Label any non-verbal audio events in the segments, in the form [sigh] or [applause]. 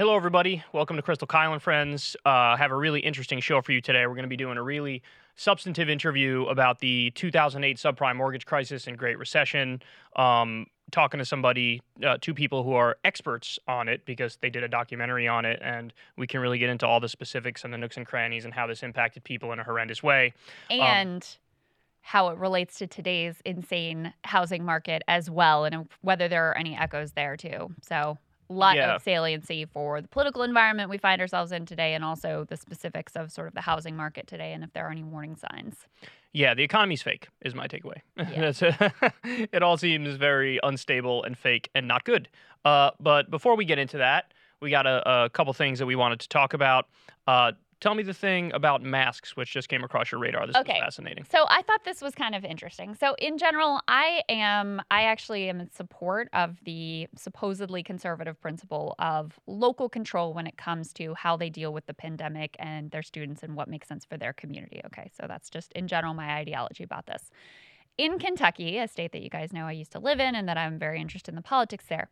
hello, everybody. Welcome to Krystal Kyle and Friends. Uh, have a really interesting show for you today. We're going to be doing a really substantive interview about the 2008 subprime mortgage crisis and Great Recession. Um, talking to somebody, uh, two people who are experts on it because they did a documentary on it, and we can really get into all the specifics and the nooks and crannies and how this impacted people in a horrendous way. And um, how it relates to today's insane housing market as well, and whether there are any echoes there too. So lot yeah. of saliency for the political environment we find ourselves in today and also the specifics of sort of the housing market today and if there are any warning signs. Yeah, the economy's fake is my takeaway. [laughs] Yeah. [laughs] it all seems very unstable and fake and not good. Uh, but before we get into that, we got a, a couple things that we wanted to talk about. Uh, tell me the thing about masks, which just came across your radar. This okay. is fascinating. So I thought this was kind of interesting. So in general, I am, I actually am in support of the supposedly conservative principle of local control when it comes to how they deal with the pandemic and their students and what makes sense for their community. Okay, so that's just in general my ideology about this. In Kentucky, a state that you guys know I used to live in and that I'm very interested in the politics there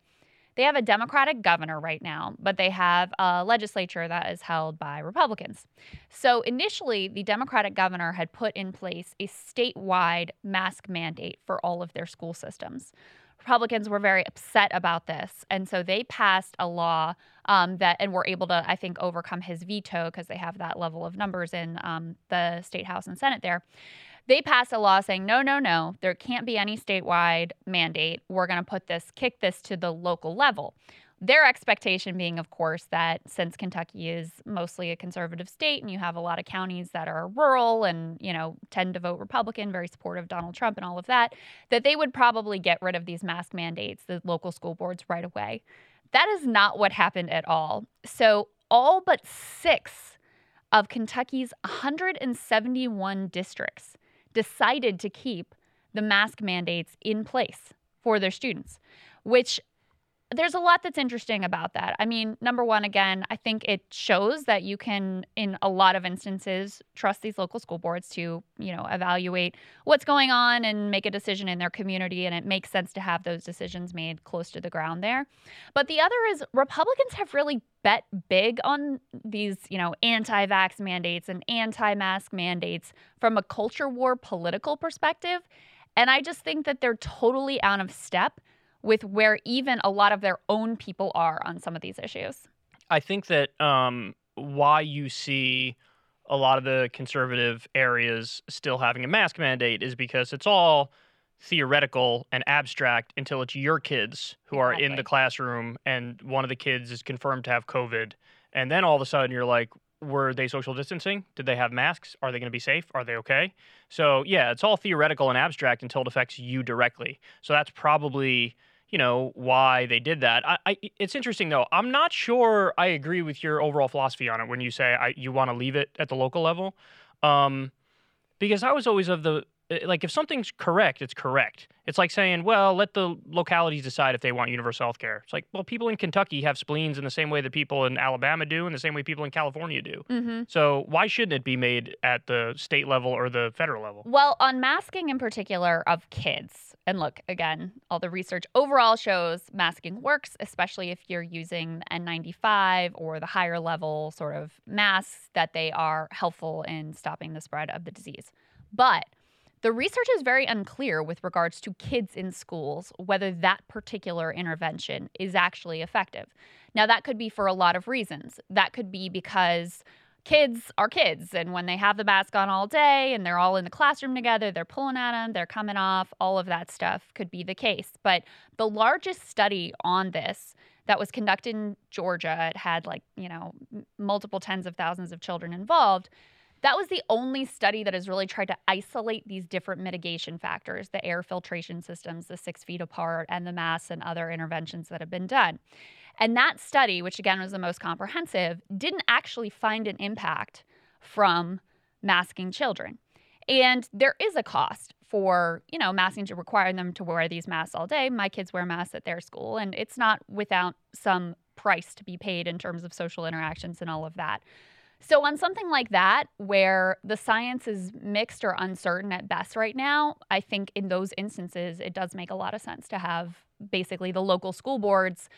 they have a Democratic governor right now, but they have a legislature that is held by Republicans. So initially, the Democratic governor had put in place a statewide mask mandate for all of their school systems. Republicans were very upset about this. And so they passed a law um, that, and were able to, I think, overcome his veto because they have that level of numbers in um, the state house and senate there they passed a law saying, no, no, no, there can't be any statewide mandate. We're going to put this, kick this to the local level. Their expectation being, of course, that since Kentucky is mostly a conservative state and you have a lot of counties that are rural and, you know, tend to vote Republican, very supportive of Donald Trump and all of that, that they would probably get rid of these mask mandates, the local school boards right away. That is not what happened at all. So, all but six of Kentucky's 171 districts decided to keep the mask mandates in place for their students, which there's a lot that's interesting about that. I mean, number one, again, I think it shows that you can, in a lot of instances, trust these local school boards to, you know, evaluate what's going on and make a decision in their community. And it makes sense to have those decisions made close to the ground there. But the other is Republicans have really bet big on these, you know, anti vax mandates and anti mask mandates from a culture war political perspective. And I just think that they're totally out of step with where even a lot of their own people are on some of these issues. I think that um, why you see a lot of the conservative areas still having a mask mandate is because it's all theoretical and abstract until it's your kids who are in the classroom and one of the kids is confirmed to have COVID. And then all of a sudden you're like, were they social distancing? Did they have masks? Are they going to be safe? Are they okay? So, yeah, it's all theoretical and abstract until it affects you directly. So, that's probably you know why they did that. I, I, it's interesting though. I'm not sure I agree with your overall philosophy on it when you say I, you want to leave it at the local level, um, because I was always of the like if something's correct, it's correct. It's like saying, well, let the localities decide if they want universal health care. It's like, well, people in Kentucky have spleens in the same way that people in Alabama do, and the same way people in California do. Mm-hmm. So why shouldn't it be made at the state level or the federal level? Well, on masking in particular of kids, and look, again, all the research overall shows masking works, especially if you're using N95 or the higher level sort of masks, that they are helpful in stopping the spread of the disease. But the research is very unclear with regards to kids in schools, whether that particular intervention is actually effective. Now, that could be for a lot of reasons. That could be because kids are kids, and when they have the mask on all day and they're all in the classroom together, they're pulling at them, they're coming off, all of that stuff could be the case. But the largest study on this that was conducted in Georgia, it had like, you know, multiple tens of thousands of children involved that was the only study that has really tried to isolate these different mitigation factors the air filtration systems, the six feet apart, and the masks and other interventions that have been done. And that study, which again was the most comprehensive, didn't actually find an impact from masking children. And there is a cost for, you know, masking to require them to wear these masks all day. My kids wear masks at their school, and it's not without some price to be paid in terms of social interactions and all of that. So, on something like that, where the science is mixed or uncertain at best right now, I think in those instances, it does make a lot of sense to have basically the local school boards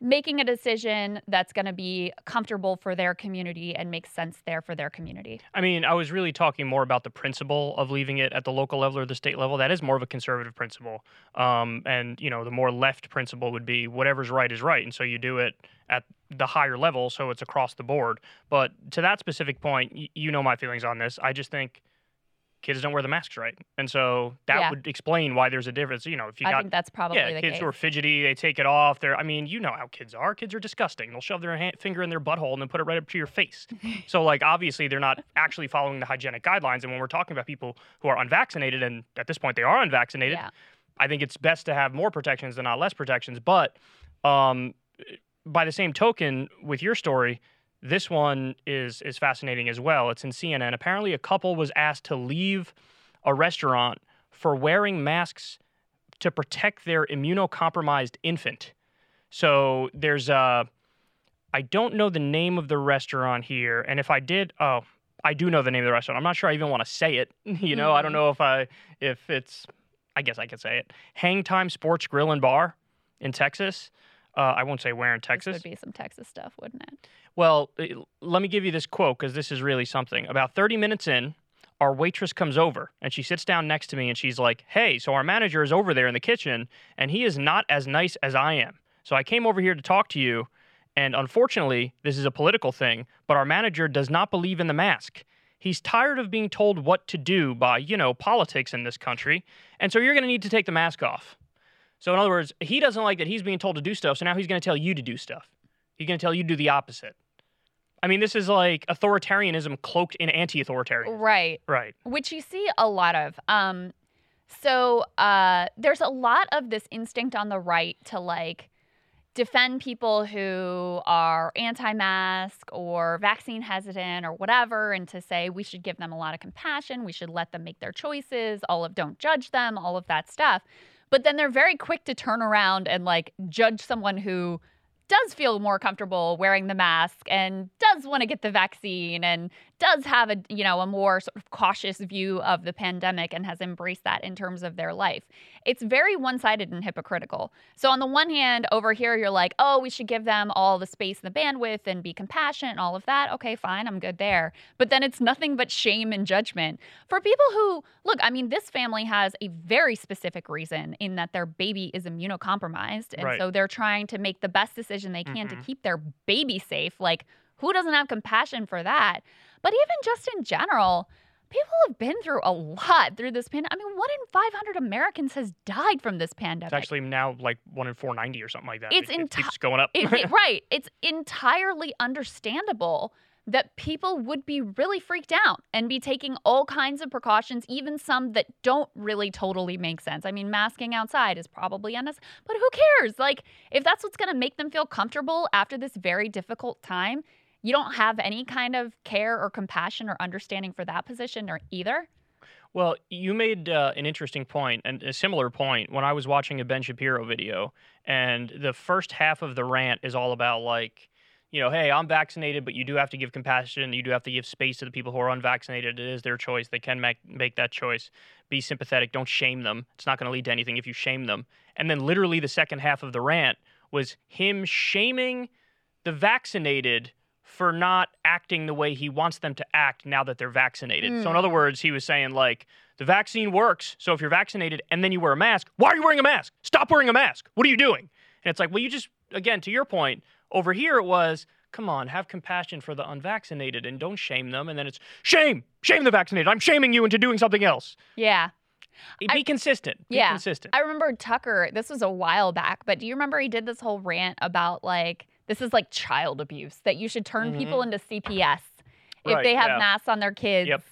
making a decision that's going to be comfortable for their community and makes sense there for their community. I mean, I was really talking more about the principle of leaving it at the local level or the state level. That is more of a conservative principle. Um, and, you know, the more left principle would be whatever's right is right. And so you do it at the higher level, so it's across the board. But to that specific point, you know my feelings on this. I just think kids don't wear the masks right. And so that Yeah. would explain why there's a difference. You know, if you I got think that's probably yeah, the kids case. who are fidgety, they take it off. They're, I mean, you know how kids are. Kids are disgusting. They'll shove their hand, finger in their butthole and then put it right up to your face. [laughs] so, like, obviously, they're not actually following the hygienic guidelines. And when we're talking about people who are unvaccinated, and at this point they are unvaccinated, yeah. I think it's best to have more protections than not less protections. But um, by the same token, with your story, this one is is fascinating as well. It's in CNN. Apparently, a couple was asked to leave a restaurant for wearing masks to protect their immunocompromised infant. So there's a, I don't know the name of the restaurant here, and if I did, oh, I do know the name of the restaurant. I'm not sure I even want to say it. [laughs] You know, I don't Mhm. know if I if it's, I guess I could say it. Hang Time Sports Grill and Bar in Texas. Uh, I won't say where in This Texas. would be some Texas stuff, wouldn't it? Well, let me give you this quote because this is really something. About 30 minutes in, our waitress comes over and she sits down next to me and she's like, Hey, so our manager is over there in the kitchen and he is not as nice as I am. So I came over here to talk to you. And unfortunately, this is a political thing, but our manager does not believe in the mask. He's tired of being told what to do by, you know, politics in this country. And so you're going to need to take the mask off. So, in other words, he doesn't like that he's being told to do stuff. So now he's going to tell you to do stuff. He's going to tell you to do the opposite. I mean, this is like authoritarianism cloaked in anti authoritarian. Right. Right. which you see a lot of. Um, so uh, there's a lot of this instinct on the right to like defend people who are anti-mask or vaccine hesitant or whatever and to say we should give them a lot of compassion we should let them make their choices all of don't judge them all of that stuff but then they're very quick to turn around and like judge someone who does feel more comfortable wearing the mask and does want to get the vaccine and does have a you know a more sort of cautious view of the pandemic and has embraced that in terms of their life. It's very one-sided and hypocritical. So on the one hand, over here you're like, "Oh, we should give them all the space and the bandwidth and be compassionate and all of that." Okay, fine, I'm good there. But then it's nothing but shame and judgment for people who look, I mean, this family has a very specific reason in that their baby is immunocompromised and Right. so they're trying to make the best decision they can Mhm. to keep their baby safe. Like who doesn't have compassion for that? But even just in general, people have been through a lot through this pandemic. I mean, one in 500 Americans has died from this pandemic. It's actually now like one in 490 or something like that. It's it, enti- going up. It- it- [laughs] right. It's entirely understandable that people would be really freaked out and be taking all kinds of precautions, even some that don't really totally make sense. I mean, masking outside is probably unnecessary, but who cares? Like, if that's what's going to make them feel comfortable after this very difficult time, you don't have any kind of care or compassion or understanding for that position or either. Well, you made uh, an interesting point and a similar point when I was watching a Ben Shapiro video, and the first half of the rant is all about like, you know, hey, I'm vaccinated, but you do have to give compassion. You do have to give space to the people who are unvaccinated. It is their choice. They can make make that choice. Be sympathetic. Don't shame them. It's not going to lead to anything if you shame them. And then literally the second half of the rant was him shaming the vaccinated for not acting the way he wants them to act now that they're vaccinated. So in Mm. other words, he was saying like the vaccine works. So if you're vaccinated and then you wear a mask, why are you wearing a mask? Stop wearing a mask. What are you doing? And it's like, well, you just again to your point, over here it was, come on, have compassion for the unvaccinated and don't shame them. And then it's shame, shame the vaccinated. I'm shaming you into doing something else. Yeah. Be I- consistent. Be Yeah. consistent. I remember Tucker, this was a while back, but do you remember he did this whole rant about like, this is like child abuse, that you should turn people into CPS if Right, they have yeah. masks on their kids Yep.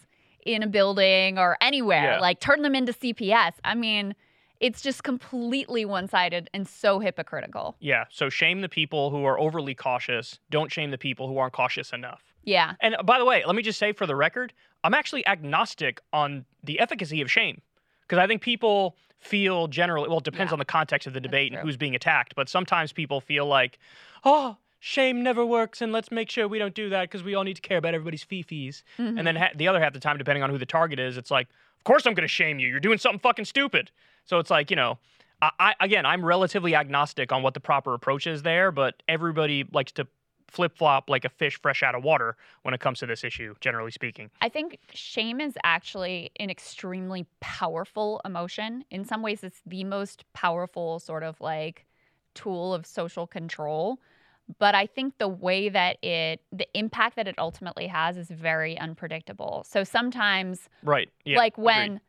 in a building or anywhere. Yeah. Like, turn them into CPS. I mean, it's just completely one sided and so hypocritical. yeah. So shame the people who are overly cautious. Don't shame the people who aren't cautious enough. Yeah. And uh, by the way, let me just say for the record, I'm actually agnostic on the efficacy of shame because I think people feel generally, well, it depends Yeah. on the context of the debate and who's being attacked, but sometimes people feel like, oh, shame never works and let's make sure we don't do that because we all need to care about everybody's fee-fees. Mhm. And then ha- the other half the time, depending on who the target is, it's like, of course I'm going to shame you. You're doing something fucking stupid. So it's like, you know, I, I again, I'm relatively agnostic on what the proper approach is there, but everybody likes to flip flop like a fish fresh out of water when it comes to this issue, generally speaking. I think shame is actually an extremely powerful emotion. In some ways, it's the most powerful sort of like tool of social control. But I think the way that it, the impact that it ultimately has is very unpredictable. So sometimes, right, yeah, like when agreed.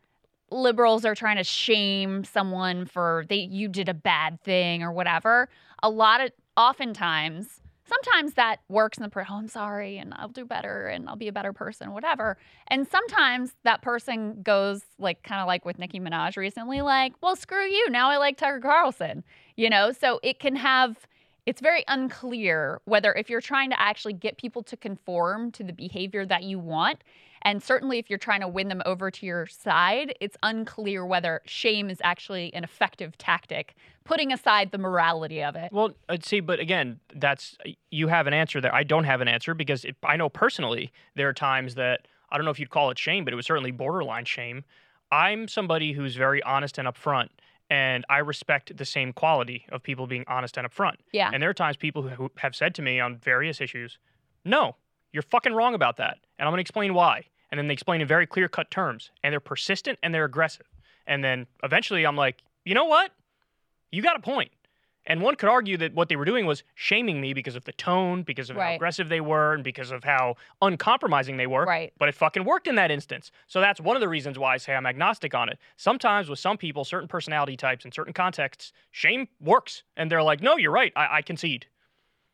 liberals are trying to shame someone for they you did a bad thing or whatever, a lot of oftentimes sometimes that works in the [laughs] oh, I'm sorry, and I'll do better, and I'll be a better person, whatever. And sometimes that person goes like kind of like with Nicki Minaj recently, like, well, screw you. Now I like Tucker Carlson, you know. So it can have. It's very unclear whether if you're trying to actually get people to conform to the behavior that you want, and certainly if you're trying to win them over to your side, it's unclear whether shame is actually an effective tactic, putting aside the morality of it. Well, uh, see, but again, that's you have an answer there. I don't have an answer because it, I know personally there are times that I don't know if you'd call it shame, but it was certainly borderline shame. I'm somebody who's very honest and upfront, and I respect the same quality of people being honest and upfront. Yeah. And there are times people who have said to me on various issues, "No, you're fucking wrong about that," and I'm going to explain why. And then they explain in very clear cut terms, and they're persistent and they're aggressive. And then eventually, I'm like, you know what? You got a point. And one could argue that what they were doing was shaming me because of the tone, because of how aggressive they were, and because of how uncompromising they were. Right. But it fucking worked in that instance. So that's one of the reasons why I say I'm agnostic on it. Sometimes with some people, certain personality types in certain contexts, shame works. And they're like, no, you're right. I, I concede.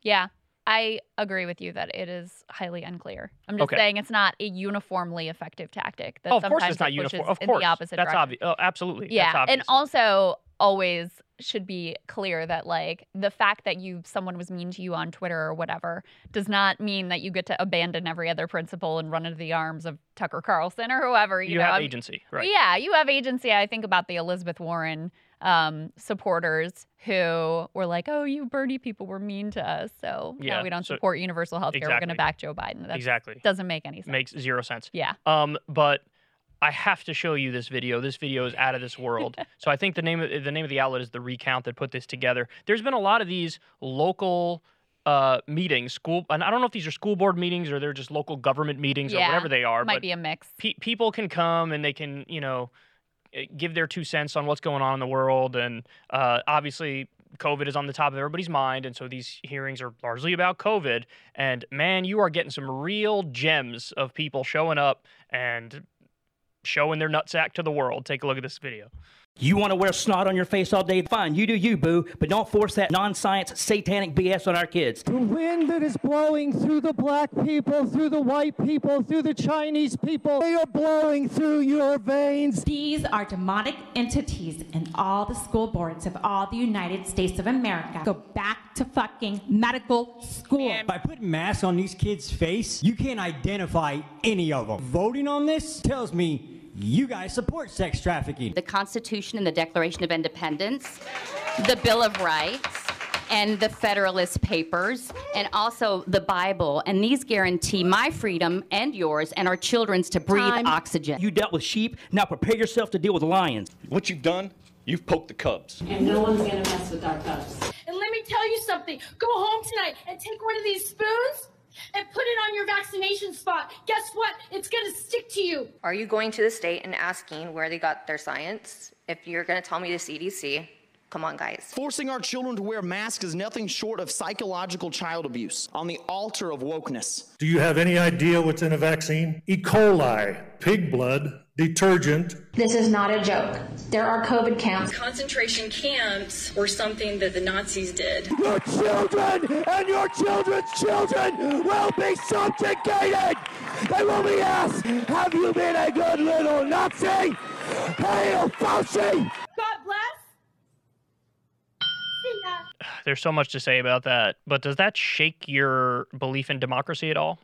Yeah. I agree with you that it is highly unclear. I'm just Okay. saying it's not a uniformly effective tactic. That Oh, of course it's not it uniform. Of in course. the opposite that's direction. obvious. Oh, absolutely. Yeah, That's obvious. and also always should be clear that like the fact that you someone was mean to you on Twitter or whatever does not mean that you get to abandon every other principle and run into the arms of Tucker Carlson or whoever. You, you know, have agency. Right. Yeah, you have agency. I think about the Elizabeth Warren um, supporters who were like, "Oh, you Bernie people were mean to us, so Yeah, now we don't so- support universal health care. We're going to back Joe Biden." That Exactly. doesn't make any sense. Makes zero sense. yeah, Um, but I have to show you this video. This video is out of this world. [laughs] so I think the name of the name of the outlet is the recount that put this together. There's been a lot of these local uh, meetings, school, and I don't know if these are school board meetings or they're just local government meetings or whatever they are. might but be a mix. pe- people can come and they can, you know, give their two cents on what's going on in the world. And uh, obviously, COVID is on the top of everybody's mind. And so these hearings are largely about COVID. And man, you are getting some real gems of people showing up and showing their nutsack to the world. Take a look at this video. You want to wear snot on your face all day? Fine, you do you, boo. But don't force that non science, satanic BS on our kids. The wind that is blowing through the black people, through the white people, through the Chinese people, they are blowing through your veins. These are demonic entities in all the school boards of all the United States of America. Go back to fucking medical school. By putting masks on these kids' face, you can't identify any of them. Voting on this tells me you guys support sex trafficking. the Constitution and the Declaration of Independence, the Bill of Rights, and the Federalist Papers, and also the Bible. And these guarantee my freedom and yours and our children's to breathe Time. oxygen. You dealt with sheep, now prepare yourself to deal with lions. What you've done, you've poked the cubs. and no one's gonna mess with our cubs. And let me tell you something. Go home tonight and take one of these spoons and put it on your vaccination spot. Guess what? It's gonna stick to you. Are you going to the state and asking where they got their science? If you're going to tell me the CDC, come on, guys. Forcing our children to wear masks is nothing short of psychological child abuse on the altar of wokeness. Do you have any idea what's in a vaccine? E. coli, pig blood, detergent. This is not a joke. There are COVID camps. Concentration camps were something that the Nazis did. Your children and your children's children will be subjugated. They will be asked, have you been a good little Nazi? Hail Fauci! God bless. There's so much to say about that. But does that shake your belief in democracy at all?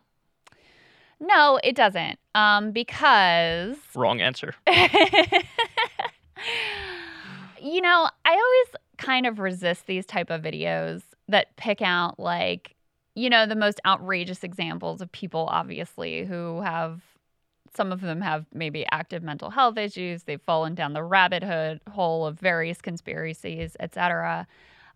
No, it doesn't. Um, because Wrong answer. [laughs] you know, I always kind of resist these type of videos that pick out like, you know, the most outrageous examples of people obviously who have some of them have maybe active mental health issues. They've fallen down the rabbit hood hole of various conspiracies, etc.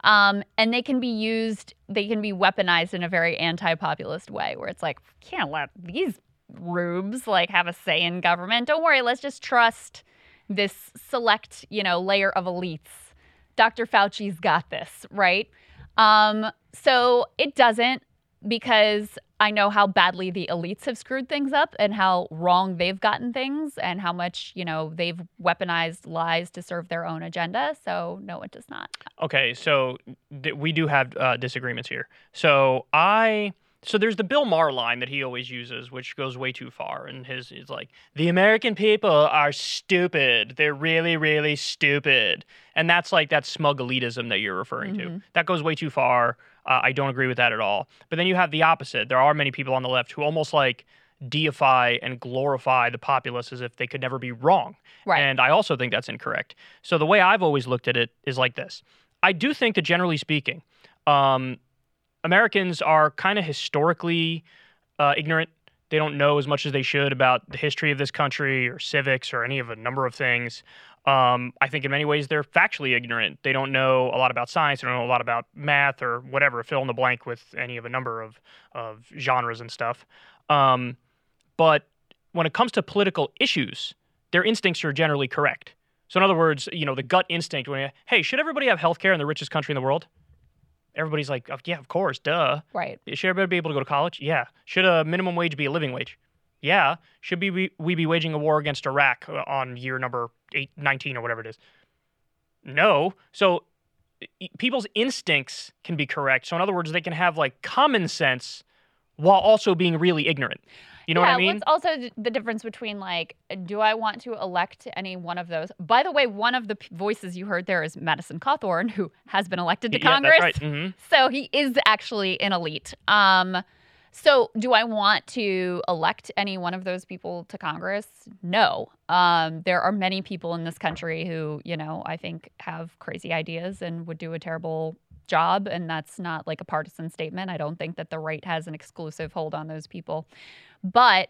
Um, and they can be used, they can be weaponized in a very anti-populist way, where it's like, can't let these rubes like have a say in government. Don't worry, let's just trust this select, you know, layer of elites. Dr. Fauci's got this, right? Um, so it doesn't because I know how badly the elites have screwed things up and how wrong they've gotten things and how much, you know, they've weaponized lies to serve their own agenda. So, no, it does not. Okay, so th- we do have uh, disagreements here. So I. So there's the Bill Maher line that he always uses, which goes way too far. And his is like, the American people are stupid. They're really, really stupid. And that's like that smug elitism that you're referring Mm-hmm. to. That goes way too far. Uh, I don't agree with that at all. But then you have the opposite. There are many people on the left who almost like deify and glorify the populace as if they could never be wrong. Right. And I also think that's incorrect. So the way I've always looked at it is like this. I do think that generally speaking, um, Americans are kind of historically uh, ignorant. They don't know as much as they should about the history of this country or civics or any of a number of things. Um, I think in many ways they're factually ignorant. They don't know a lot about science. They don't know a lot about math or whatever. Fill in the blank with any of a number of, of genres and stuff. Um, but when it comes to political issues, their instincts are generally correct. So in other words, you know, the gut instinct when, hey, should everybody have health care in the richest country in the world? Everybody's like, oh, yeah, of course, duh. Right. Should everybody be able to go to college? Yeah. Should a minimum wage be a living wage? Yeah. Should we be, we be waging a war against Iraq uh, on year number eight, 19 or whatever it is? No. So people's instincts can be correct. So in other words, they can have like common sense while also being really ignorant. You know yeah, what I mean? What's also the difference between like, do I want to elect any one of those? By the way, one of the p- voices you heard there is Madison Cawthorn, who has been elected to Yeah, Congress. that's right. Mhm. So he is actually an elite. Um, so do I want to elect any one of those people to Congress? No. Um, there are many people in this country who, you know, I think have crazy ideas and would do a terrible job. And that's not like a partisan statement. I don't think that the right has an exclusive hold on those people. But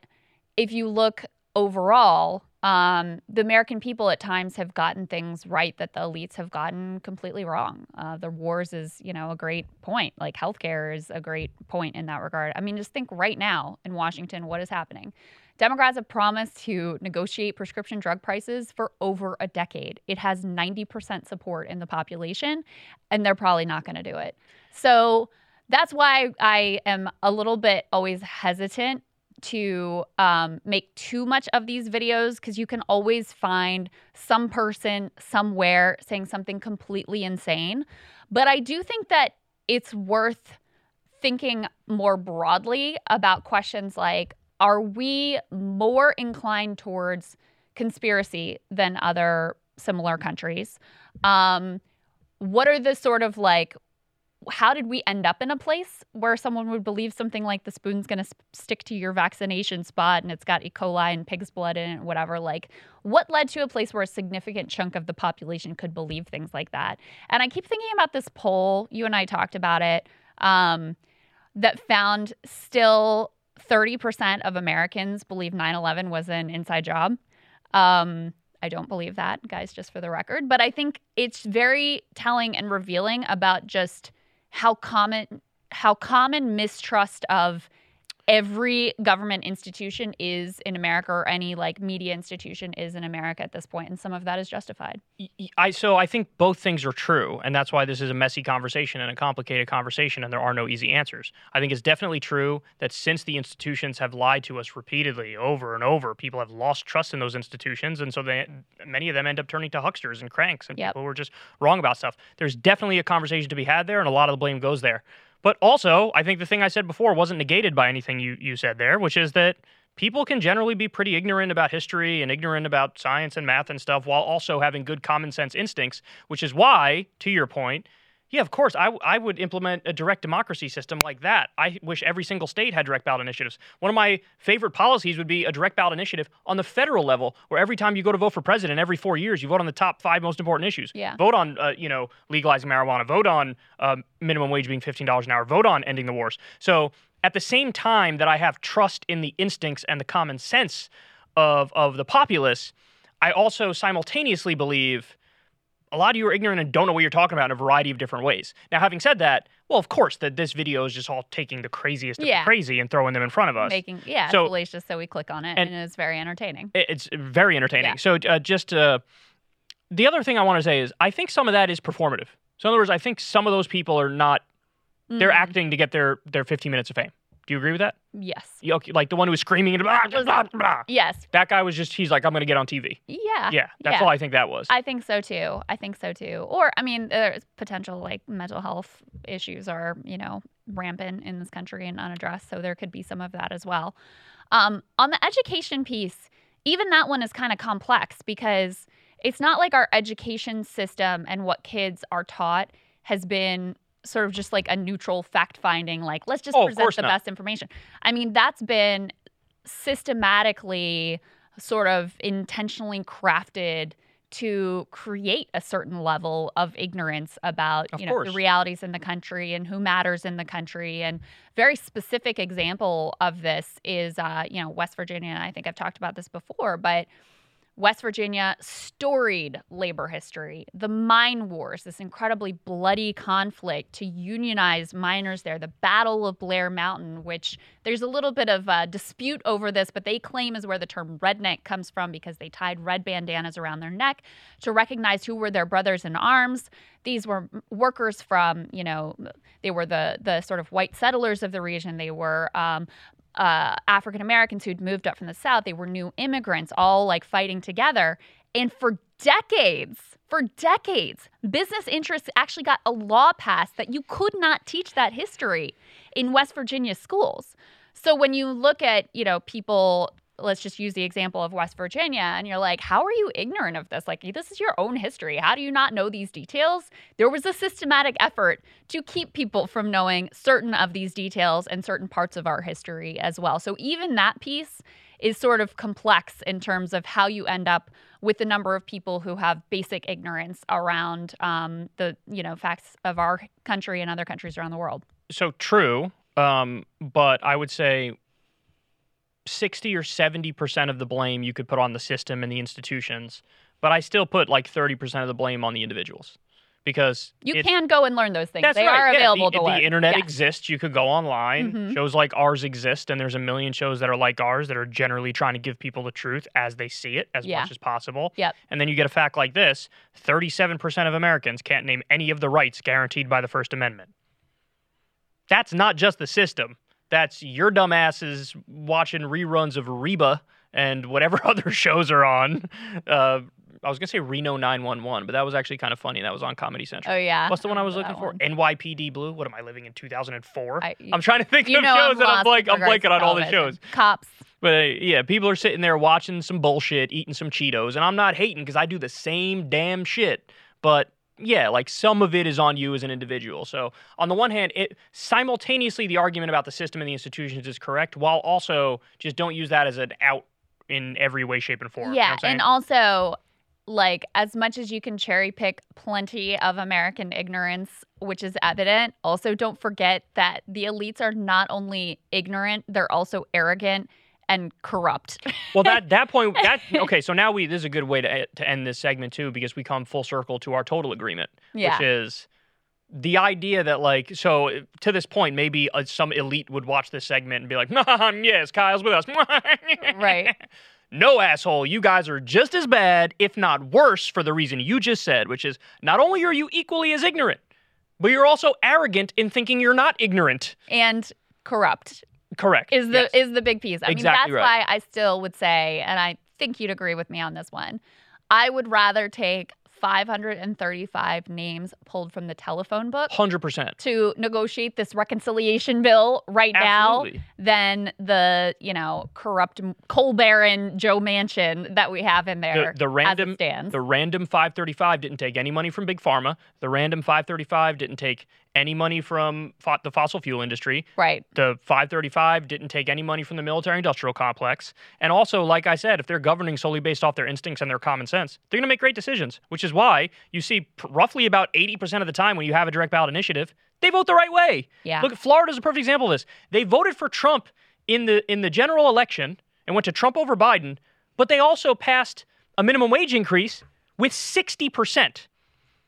if you look overall, um, the American people at times have gotten things right that the elites have gotten completely wrong. Uh, the wars is, you know, a great point. Like healthcare is a great point in that regard. I mean, just think right now in Washington, what is happening? Democrats have promised to negotiate prescription drug prices for over a decade. It has 90% support in the population, and they're probably not going to do it. So that's why I am a little bit always hesitant to um, make too much of these videos because you can always find some person somewhere saying something completely insane. But I do think that it's worth thinking more broadly about questions like are we more inclined towards conspiracy than other similar countries? Um, what are the sort of like how did we end up in a place where someone would believe something like the spoon's going to stick to your vaccination spot and it's got E. coli and pig's blood in it, whatever? Like, what led to a place where a significant chunk of the population could believe things like that? And I keep thinking about this poll, you and I talked about it, um, that found still 30% of Americans believe 9 11 was an inside job. Um, I don't believe that, guys, just for the record. But I think it's very telling and revealing about just how common how common mistrust of every government institution is in America or any like media institution is in America at this point and some of that is justified. I so I think both things are true, and that's why this is a messy conversation and a complicated conversation, and there are no easy answers. I think it's definitely true that since the institutions have lied to us repeatedly, over and over, people have lost trust in those institutions, and so they many of them end up turning to hucksters and cranks and people who are just wrong about stuff. There's definitely a conversation to be had there, and a lot of the blame goes there. But also, I think the thing I said before wasn't negated by anything you, you said there, which is that people can generally be pretty ignorant about history and ignorant about science and math and stuff while also having good common sense instincts, which is why, to your point, yeah, of course, I, I would implement a direct democracy system like that. I wish every single state had direct ballot initiatives. One of my favorite policies would be a direct ballot initiative on the federal level, where every time you go to vote for president, every four years, you vote on the top five most important issues. Yeah. Vote on, uh, you know, legalizing marijuana. Vote on um, minimum wage being fifteen dollars an hour. Vote on ending the wars. So at the same time that I have trust in the instincts and the common sense of of the populace, I also simultaneously believe a lot of you are ignorant and don't know what you're talking about in a variety of different ways. Now, having said that, well, of course, that this video is just all taking the craziest of Yeah. the crazy and throwing them in front of us. Making yeah, So- it's salacious, so we click on it, and- and, it's very entertaining. It's very entertaining. Yeah. So, uh, just uh, the other thing I want to say is, I think some of that is performative. So, in other words, I think some of those people are not. They're Mhm. acting to get their their 15 minutes of fame. Do you agree with that? Yes. You- okay, Like the one who was screaming and blah, blah, blah, blah. Yes. That guy was just. He's like, I'm going to get on TV. Yeah. Yeah, that's yeah. all I think that was. I think so too. I think so too. Or I mean, there's potential like mental health issues are you know rampant in this country and unaddressed, so there could be some of that as well. Um, on the education piece, even that one is kind of complex because it's not like our education system and what kids are taught has been sort of just like a neutral fact finding like let's just Oh, present the not. best information. I mean that's been systematically sort of intentionally crafted to create a certain level of ignorance about Of you know the realities in the country and who matters in the country. And very specific example of this is uh, you know west virginia and i think i've talked about this before but West Virginia, storied labor history, the mine wars, this incredibly bloody conflict to unionize miners there, the Battle of Blair Mountain, which there's a little bit of a dispute over this, but they claim is where the term redneck comes from because they tied red bandanas around their neck to recognize who were their brothers in arms. These were workers from, you know, they were the the sort of white settlers of the region. They were um, uh, African Americans who'd moved up from the South. They were new immigrants, all like fighting together. And for decades, for decades, business interests actually got a law passed that you could not teach that history in West Virginia schools. So when you look at, you know, people, let's just use the example of West Virginia, and you're like, how are you ignorant of this? Like, this is your own history. How do you not know these details? There was a systematic effort to keep people from knowing certain of these details and certain parts of our history as well. So even that piece is sort of complex in terms of how you end up with the number of people who have basic ignorance around um, the you know facts of our country and other countries around the world. so true, um, but I would say 60 or 70% of the blame you could put on the system and the institutions, but I still put like 30% of the blame on the individuals because You can go and learn those things. That's they right. are yeah, available the, to the learn. internet Yes. exists. You could go online. Mhm. Shows like ours exist, and there's a million shows that are like ours that are generally trying to give people the truth as they see it as Yeah. much as possible. Yep. And then you get a fact like this 37% of Americans can't name any of the rights guaranteed by the First Amendment. That's not just the system. That's your dumbasses watching reruns of Reba and whatever [laughs] other shows are on. Uh, I was gonna say Reno 911, but that was actually kind of funny. That was on Comedy Central. Oh, yeah. What's the one I was looking for? NYPD Blue. What am I living in 2004? I- I'm trying to think of shows I'm that I'm like I'm blanking on all the shows. Cops. But uh, yeah, people are sitting there watching some bullshit, eating some Cheetos, and I'm not hating because I do the same damn shit. But yeah, like some of it is on you as an individual. So on the one hand, it simultaneously the argument about the system and the institutions is correct, while also just don't use that as an out in every way, shape, and form. You know Yeah, I'm saying? and also like as much as you can cherry pick plenty of American ignorance, which is evident, also don't forget that the elites are not only ignorant, they're also arrogant and corrupt. well, that [laughs] that point, that okay. So now we this is a good way to to end this segment too, because we come full circle to our total agreement, Yeah. which is the idea that like so to this point maybe uh, some elite would watch this segment and be like, [laughs] yes, Kyle's with us, [laughs] right? No, asshole, you guys are just as bad, if not worse, for the reason you just said, which is not only are you equally as ignorant, but you're also arrogant in thinking you're not ignorant. and corrupt Correct. is the yes. is the big piece. I Exactly mean, that's right. why I still would say, and I think you'd agree with me on this one. I would rather take 535 names pulled from the telephone book 100%. to negotiate this reconciliation bill right Absolutely. now than the you know corrupt coal baron Joe Manchin that we have in there. The, the random as it stands. the random 535 didn't take any money from big pharma. The random 535 didn't take any money from fo- the fossil fuel industry. right. The 535 didn't take any money from the military industrial complex. And also, like I said, if they're governing solely based off their instincts and their common sense, they're going to make great decisions, which is why you see p- roughly about 80% of the time when you have a direct ballot initiative, they vote the right way. Yeah. Look, at Florida's a perfect example of this. They voted for Trump in the in the general election and went to Trump over Biden, but they also passed a minimum wage increase with 60%.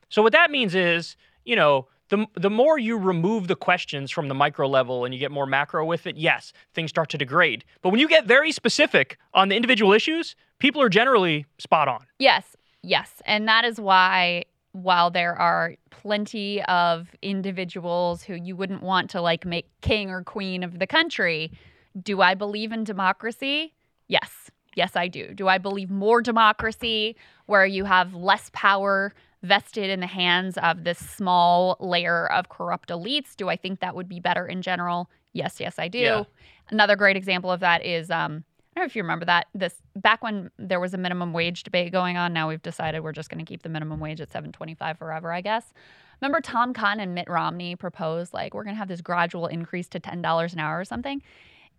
So what that means is, you know, the, the more you remove the questions from the micro level and you get more macro with it, yes, things start to degrade. But when you get very specific on the individual issues, people are generally spot on. Yes, yes. And that is why, while there are plenty of individuals who you wouldn't want to like make king or queen of the country, do I believe in democracy? Yes. Yes, I do. Do I believe more democracy where you have less power vested in the hands of this small layer of corrupt elites? Do I think that would be better in general? Yes, yes, I do. Yeah. Another great example of that is um, I don't know if you remember that this back when there was a minimum wage debate going on. Now we've decided we're just going to keep the minimum wage at 7.25 forever, I guess. Remember Tom Cotton and Mitt Romney proposed like we're going to have this gradual increase to $10 an hour or something.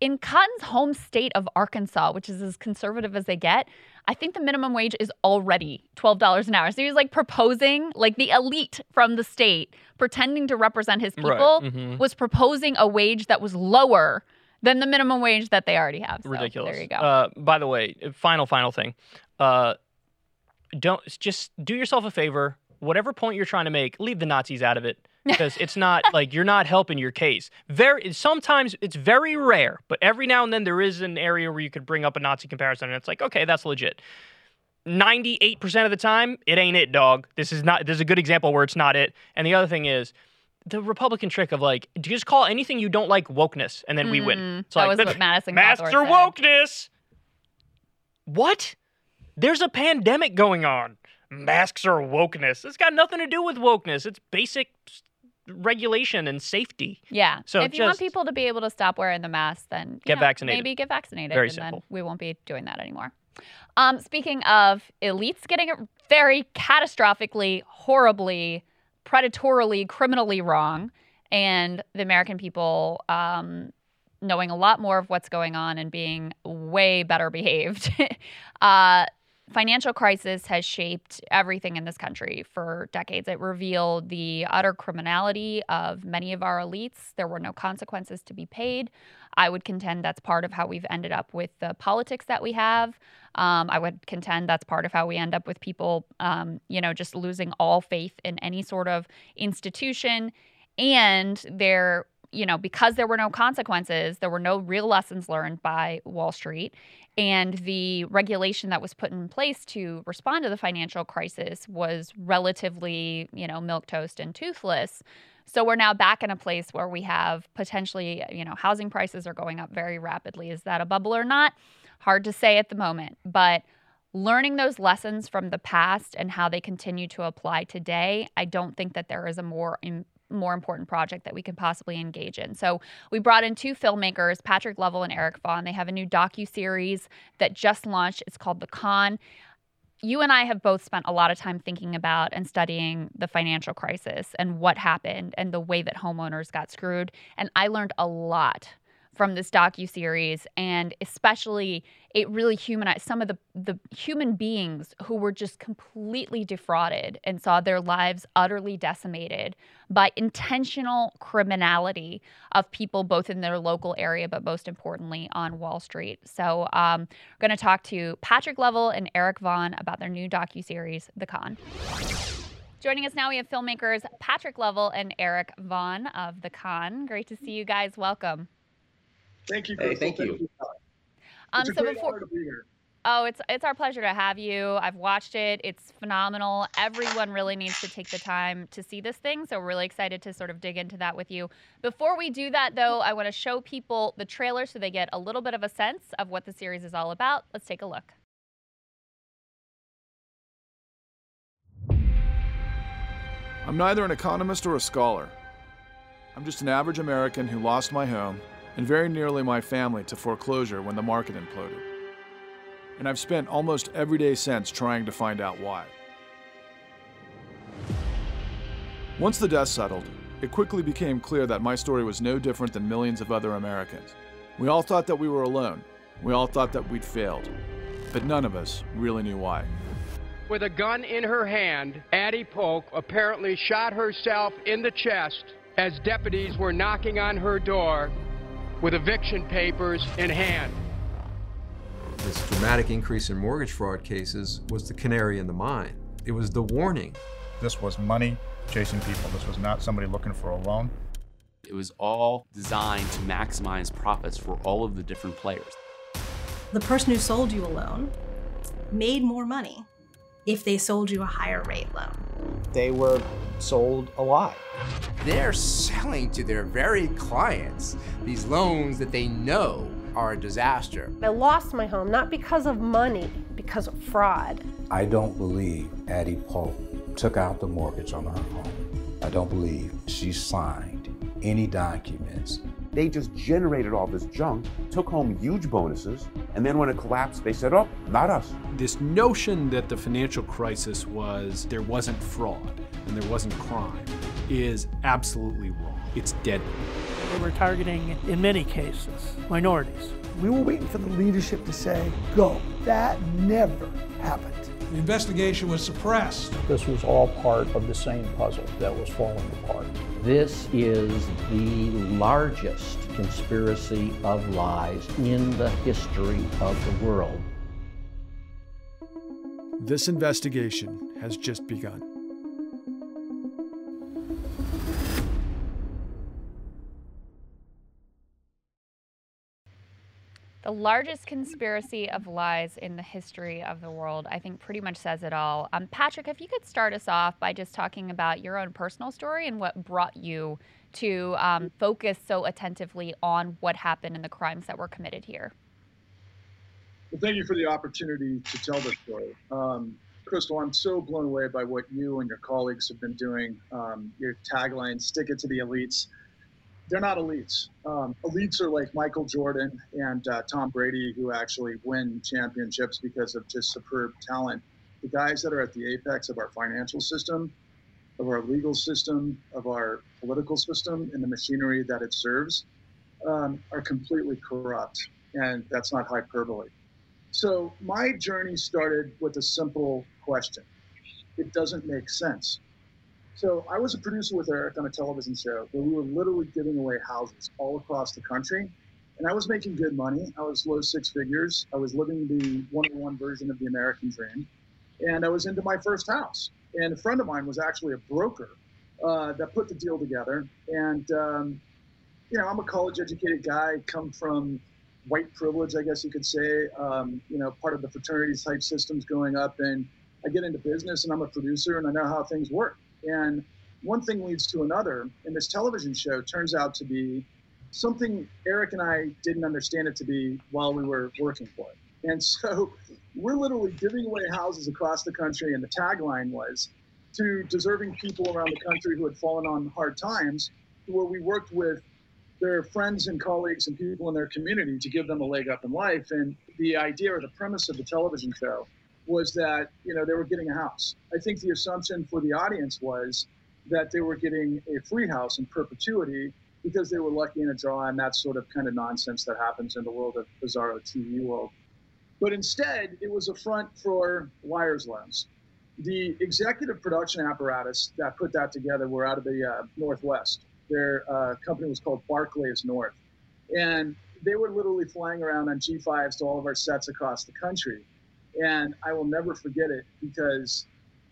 In Cotton's home state of Arkansas, which is as conservative as they get, I think the minimum wage is already $12 an hour. So he was like proposing, like the elite from the state, pretending to represent his Right, people, mhm. was proposing a wage that was lower than the minimum wage that they already have. So Ridiculous. There you go. Uh, by the way, final, final thing. Uh, don't just do yourself a favor. Whatever point you're trying to make, leave the Nazis out of it [laughs] because it's not like you're not helping your case. Very sometimes it's very rare, but every now and then there is an area where you could bring up a Nazi comparison, and it's like, okay, that's legit. 98% of the time, it ain't it, dog. This is not. This is a good example where it's not it. And the other thing is. The Republican trick of like, just call anything you don't like wokeness, and then we win. Mhm. It's That like, was what [laughs] Madison are wokeness. What? There's a pandemic going on. Masks are wokeness. It's got nothing to do with wokeness. It's basic regulation and safety. Yeah. So if you want people to be able to stop wearing the mask, then Get know, vaccinated. Maybe get vaccinated. Very and simple. Then we won't be doing that anymore. Um, speaking of elites getting it very catastrophically, horribly, predatorily, criminally wrong, and the American people um, knowing a lot more of what's going on and being way better behaved. [laughs] uh, financial crisis has shaped everything in this country for decades. It revealed the utter criminality of many of our elites. There were no consequences to be paid. I would contend that's part of how we've ended up with the politics that we have. Um, I would contend that's part of how we end up with people, um, you know, just losing all faith in any sort of institution. And there, you know, because there were no consequences, there were no real lessons learned by Wall Street. And the regulation that was put in place to respond to the financial crisis was relatively, you know, milk toast and toothless. So we're now back in a place where we have potentially, you know, housing prices are going up very rapidly. Is that a bubble or not? Hard to say at the moment, but learning those lessons from the past and how they continue to apply today, I don't think that there is a more more important project that we could possibly engage in. So we brought in two filmmakers, Patrick Lovell and Eric Vaughan. They have a new docu series that just launched. It's called The Con you and I have both spent a lot of time thinking about and studying the financial crisis and what happened and the way that homeowners got screwed. And I learned a lot from this docu series, and especially it really humanized some of the the human beings who were just completely defrauded and saw their lives utterly decimated by intentional criminality of people both in their local area, but most importantly on Wall Street. So, um, we're going to talk to Patrick Lovell and Eric Vaughan about their new docu series, The Con. Joining us now, we have filmmakers Patrick Lovell and Eric Vaughan of The Con. Great to see you guys. Welcome. Thank you. Hey, Krystal. thank you. Um, It's a so great before, honor to be here. oh, it's it's our pleasure to have you. I've watched it. It's phenomenal. Everyone really needs to take the time to see this thing. So we're really excited to sort of dig into that with you. Before we do that, though, I want to show people the trailer so they get a little bit of a sense of what the series is all about. Let's take a look. I'm neither an economist or a scholar. I'm just an average American who lost my home and very nearly my family to foreclosure when the market imploded. And I've spent almost every day since trying to find out why. Once the dust settled, it quickly became clear that my story was no different than millions of other Americans. We all thought that we were alone. We all thought that we'd failed. But none of us really knew why. With a gun in her hand, Addie Polk apparently shot herself in the chest as deputies were knocking on her door with eviction papers in hand. this dramatic increase in mortgage fraud cases was the canary in the mine. It was the warning. This was money chasing people. This was not somebody looking for a loan. It was all designed to maximize profits for all of the different players. The person who sold you a loan made more money if they sold you a higher rate loan. They were sold a lot. They're selling to their very clients these loans that they know are a disaster. I lost my home not because of money, because of fraud. I don't believe Addie Polk took out the mortgage on her home. I don't believe she signed any documents. They just generated all this junk, took home huge bonuses, and then when it collapsed, they said, oh, not us. This notion that the financial crisis was there wasn't fraud and there wasn't crime is absolutely wrong. It's dead. They were targeting, in many cases, minorities. We were waiting for the leadership to say, go. That never happened. The investigation was suppressed. This was all part of the same puzzle that was falling apart. This is the largest conspiracy of lies in the history of the world. This investigation has just begun. The largest conspiracy of lies in the history of the world, I think, pretty much says it all. Um, Patrick, if you could start us off by just talking about your own personal story and what brought you to um, focus so attentively on what happened and the crimes that were committed here. Well, thank you for the opportunity to tell this story. Um, Krystal, I'm so blown away by what you and your colleagues have been doing. Um, your tagline, stick it to the elites they're not elites. Um, elites are like Michael Jordan and uh, Tom Brady, who actually win championships because of just superb talent. The guys that are at the apex of our financial system, of our legal system, of our political system, and the machinery that it serves um, are completely corrupt. And that's not hyperbole. So my journey started with a simple question it doesn't make sense. So I was a producer with Eric on a television show where we were literally giving away houses all across the country. And I was making good money. I was low six figures. I was living the one-on-one version of the American dream. And I was into my first house. And a friend of mine was actually a broker uh, that put the deal together. And, um, you know, I'm a college educated guy, come from white privilege, I guess you could say, um, you know, part of the fraternities type systems going up. And I get into business and I'm a producer and I know how things work. And one thing leads to another. And this television show turns out to be something Eric and I didn't understand it to be while we were working for it. And so [laughs] we're literally giving away houses across the country. And the tagline was to deserving people around the country who had fallen on hard times, where we worked with their friends and colleagues and people in their community to give them a leg up in life. And the idea or the premise of the television show was that you know they were getting a house. I think the assumption for the audience was that they were getting a free house in perpetuity because they were lucky in a draw and that sort of kind of nonsense that happens in the world of bizarro TV world. But instead, it was a front for Wires loans. The executive production apparatus that put that together were out of the uh, Northwest. Their uh, company was called Barclays North. And they were literally flying around on G5s to all of our sets across the country and I will never forget it because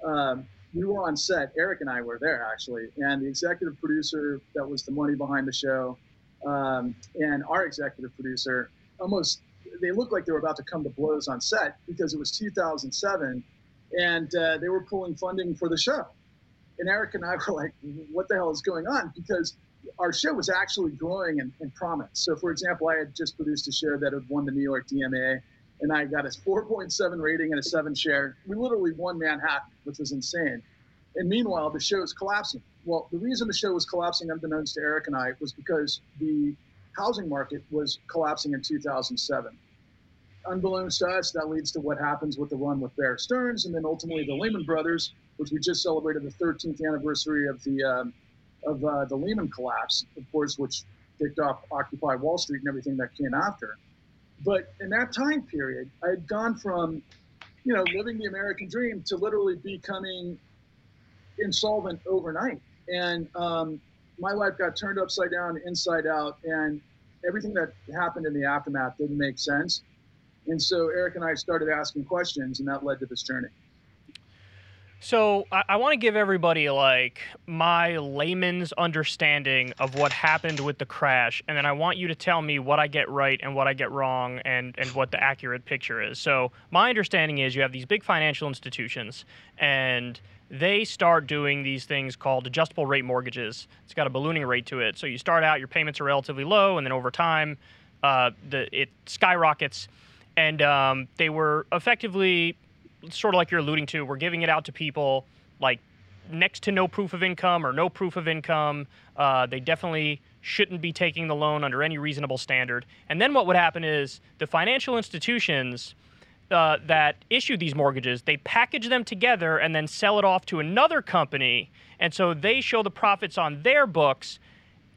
um, we were on set. Eric and I were there actually, and the executive producer that was the money behind the show, um, and our executive producer almost they looked like they were about to come to blows on set because it was 2007, and uh, they were pulling funding for the show. And Eric and I were like, "What the hell is going on?" Because our show was actually growing in, in promise. So, for example, I had just produced a show that had won the New York DMA and I got a 4.7 rating and a seven share. We literally won Manhattan, which was insane. And meanwhile, the show is collapsing. Well, the reason the show was collapsing, unbeknownst to Eric and I, was because the housing market was collapsing in 2007. Unbeknownst to us, that leads to what happens with the run with Bear Stearns, and then ultimately the Lehman Brothers, which we just celebrated the 13th anniversary of the um, of uh, the Lehman collapse, of course, which kicked off Occupy Wall Street and everything that came after. But in that time period, I had gone from, you know, living the American dream to literally becoming insolvent overnight. And um, my life got turned upside down, inside out, and everything that happened in the aftermath didn't make sense. And so Eric and I started asking questions, and that led to this journey. So I, I want to give everybody like my layman's understanding of what happened with the crash, and then I want you to tell me what I get right and what I get wrong, and and what the accurate picture is. So my understanding is you have these big financial institutions, and they start doing these things called adjustable rate mortgages. It's got a ballooning rate to it. So you start out, your payments are relatively low, and then over time, uh, the it skyrockets. And um, they were effectively sort of like you're alluding to, we're giving it out to people like next to no proof of income or no proof of income. Uh, they definitely shouldn't be taking the loan under any reasonable standard. And then what would happen is the financial institutions uh, that issue these mortgages, they package them together and then sell it off to another company. And so they show the profits on their books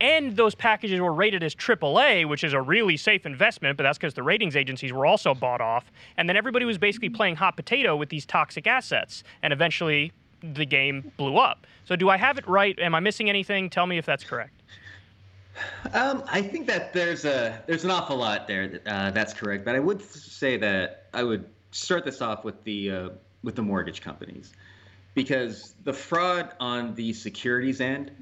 and those packages were rated as AAA, which is a really safe investment, but that's because the ratings agencies were also bought off. And then everybody was basically playing hot potato with these toxic assets, and eventually the game blew up. So, do I have it right? Am I missing anything? Tell me if that's correct. Um, I think that there's a there's an awful lot there. Uh, that's correct, but I would say that I would start this off with the uh, with the mortgage companies, because the fraud on the securities end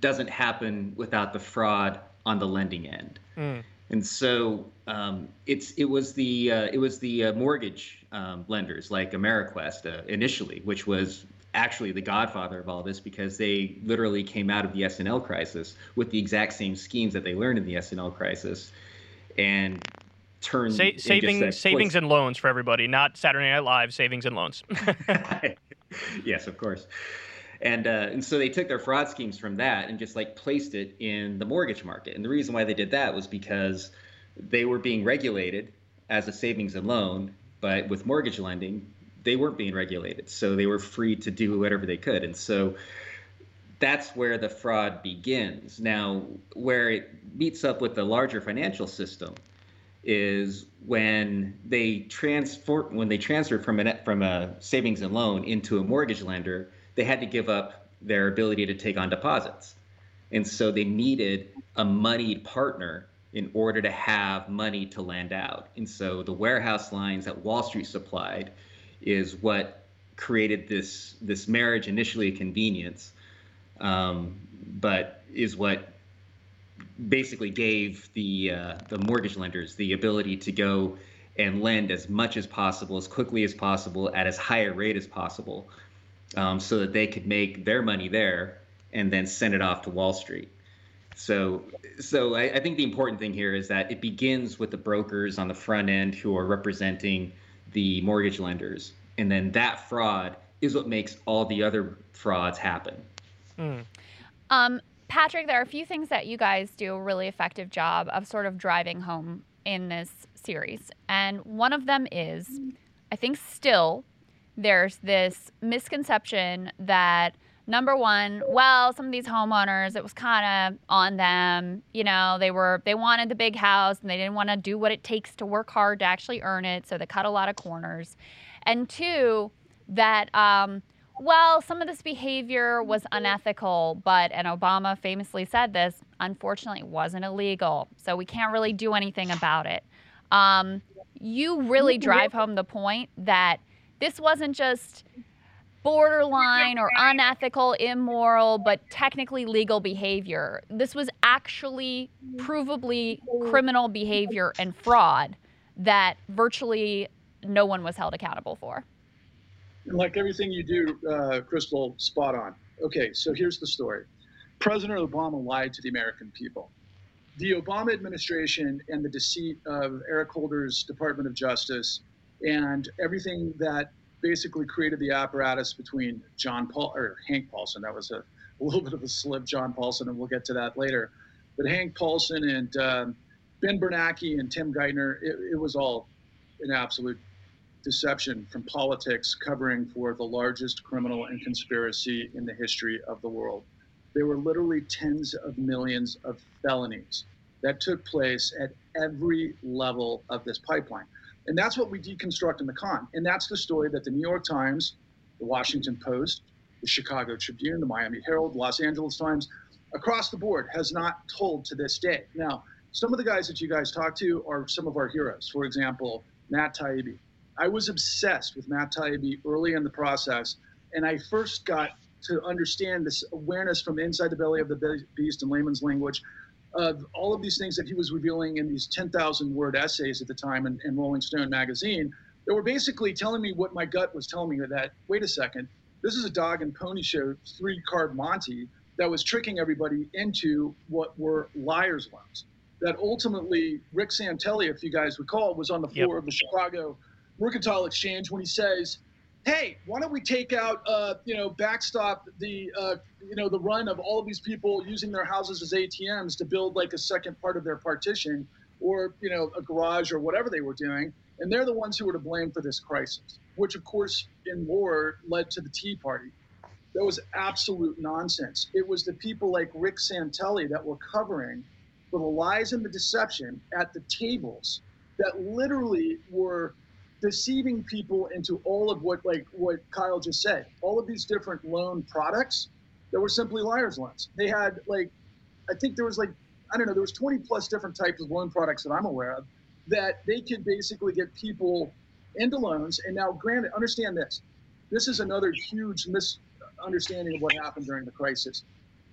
doesn't happen without the fraud on the lending end. Mm. And so um, it's it was the uh, it was the uh, mortgage um, lenders like Ameriquest uh, initially, which was actually the godfather of all this because they literally came out of the S&L crisis with the exact same schemes that they learned in the S&L crisis, and turned Sa- saving and savings and loans for everybody, not Saturday Night Live savings and loans. [laughs] yes, of course and uh, and so they took their fraud schemes from that and just like placed it in the mortgage market. And the reason why they did that was because they were being regulated as a savings and loan, but with mortgage lending, they weren't being regulated, so they were free to do whatever they could. And so that's where the fraud begins. Now, where it meets up with the larger financial system is when they transfer when they transfer from a from a savings and loan into a mortgage lender they had to give up their ability to take on deposits. And so they needed a moneyed partner in order to have money to lend out. And so the warehouse lines that Wall Street supplied is what created this this marriage initially a convenience, um, but is what basically gave the uh, the mortgage lenders the ability to go and lend as much as possible, as quickly as possible, at as high a rate as possible, um, so that they could make their money there and then send it off to Wall Street. So, so I, I, think the important thing here is that it begins with the brokers on the front end who are representing the mortgage lenders, and then that fraud is what makes all the other frauds happen. Mm. Um, Patrick, there are a few things that you guys do a really effective job of sort of driving home in this series, and one of them is, I think, still there's this misconception that number one, well, some of these homeowners, it was kind of on them. You know, they were they wanted the big house and they didn't want to do what it takes to work hard to actually earn it, so they cut a lot of corners. And two, that um, well, some of this behavior was unethical, but and Obama famously said this. Unfortunately, it wasn't illegal, so we can't really do anything about it. Um, you really drive home the point that this wasn't just borderline or unethical, immoral, but technically legal behavior. This was actually provably criminal behavior and fraud that virtually no one was held accountable for. And like everything you do, uh, Krystal, spot on. Okay, so here's the story President Obama lied to the American people. The Obama administration and the deceit of Eric Holder's Department of Justice and everything that basically created the apparatus between John Paul or Hank Paulson. That was a, a little bit of a slip, John Paulson, and we'll get to that later. But Hank Paulson and um, Ben Bernanke and Tim Geithner, it, it was all an absolute deception from politics covering for the largest criminal and conspiracy in the history of the world. There were literally tens of millions of felonies that took place at every level of this pipeline. And that's what we deconstruct in the con. And that's the story that the New York Times, the Washington Post, the Chicago Tribune, the Miami Herald, Los Angeles Times, across the board has not told to this day. Now, some of the guys that you guys talk to are some of our heroes. For example, Matt Taibbi. I was obsessed with Matt Taibbi early in the process, and I first got to understand this awareness from inside the belly of the beast in layman's language of all of these things that he was revealing in these 10,000 word essays at the time in, in Rolling Stone magazine that were basically telling me what my gut was telling me that, wait a second, this is a dog and pony show, three card Monte that was tricking everybody into what were liars' loans. That ultimately, Rick Santelli, if you guys recall, was on the floor yep. of the Chicago Mercantile Exchange when he says, "Hey, why don't we take out, uh, you know, backstop the, uh, you know, the run of all of these people using their houses as ATMs to build like a second part of their partition, or you know, a garage or whatever they were doing." And they're the ones who were to blame for this crisis, which of course in war led to the Tea Party. That was absolute nonsense. It was the people like Rick Santelli that were covering for the lies and the deception at the tables that literally were deceiving people into all of what like what Kyle just said. All of these different loan products that were simply liars loans. They had like I think there was like I don't know, there was 20 plus different types of loan products that I'm aware of that they could basically get people into loans. And now, granted, understand this this is another huge misunderstanding of what happened during the crisis.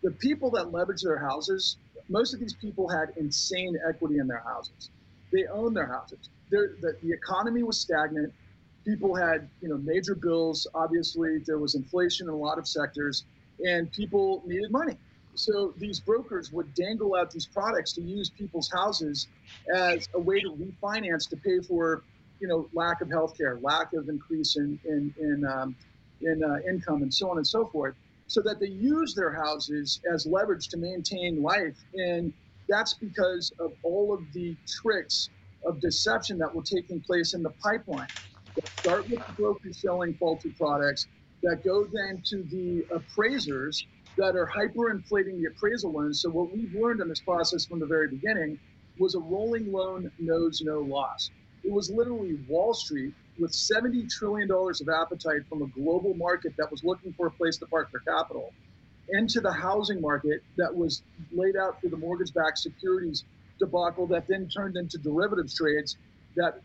The people that leveraged their houses, most of these people had insane equity in their houses. They owned their houses. The, the economy was stagnant. People had, you know, major bills. Obviously, there was inflation in a lot of sectors, and people needed money. So these brokers would dangle out these products to use people's houses as a way to refinance to pay for, you know, lack of health care, lack of increase in in in, um, in uh, income, and so on and so forth. So that they use their houses as leverage to maintain life, and that's because of all of the tricks of deception that were taking place in the pipeline. That start with the brokers selling faulty products, that go then to the appraisers that are hyperinflating the appraisal loans. So what we've learned in this process from the very beginning was a rolling loan knows no loss. It was literally Wall Street with $70 trillion of appetite from a global market that was looking for a place to park their capital into the housing market that was laid out through the mortgage-backed securities debacle that then turned into derivatives trades that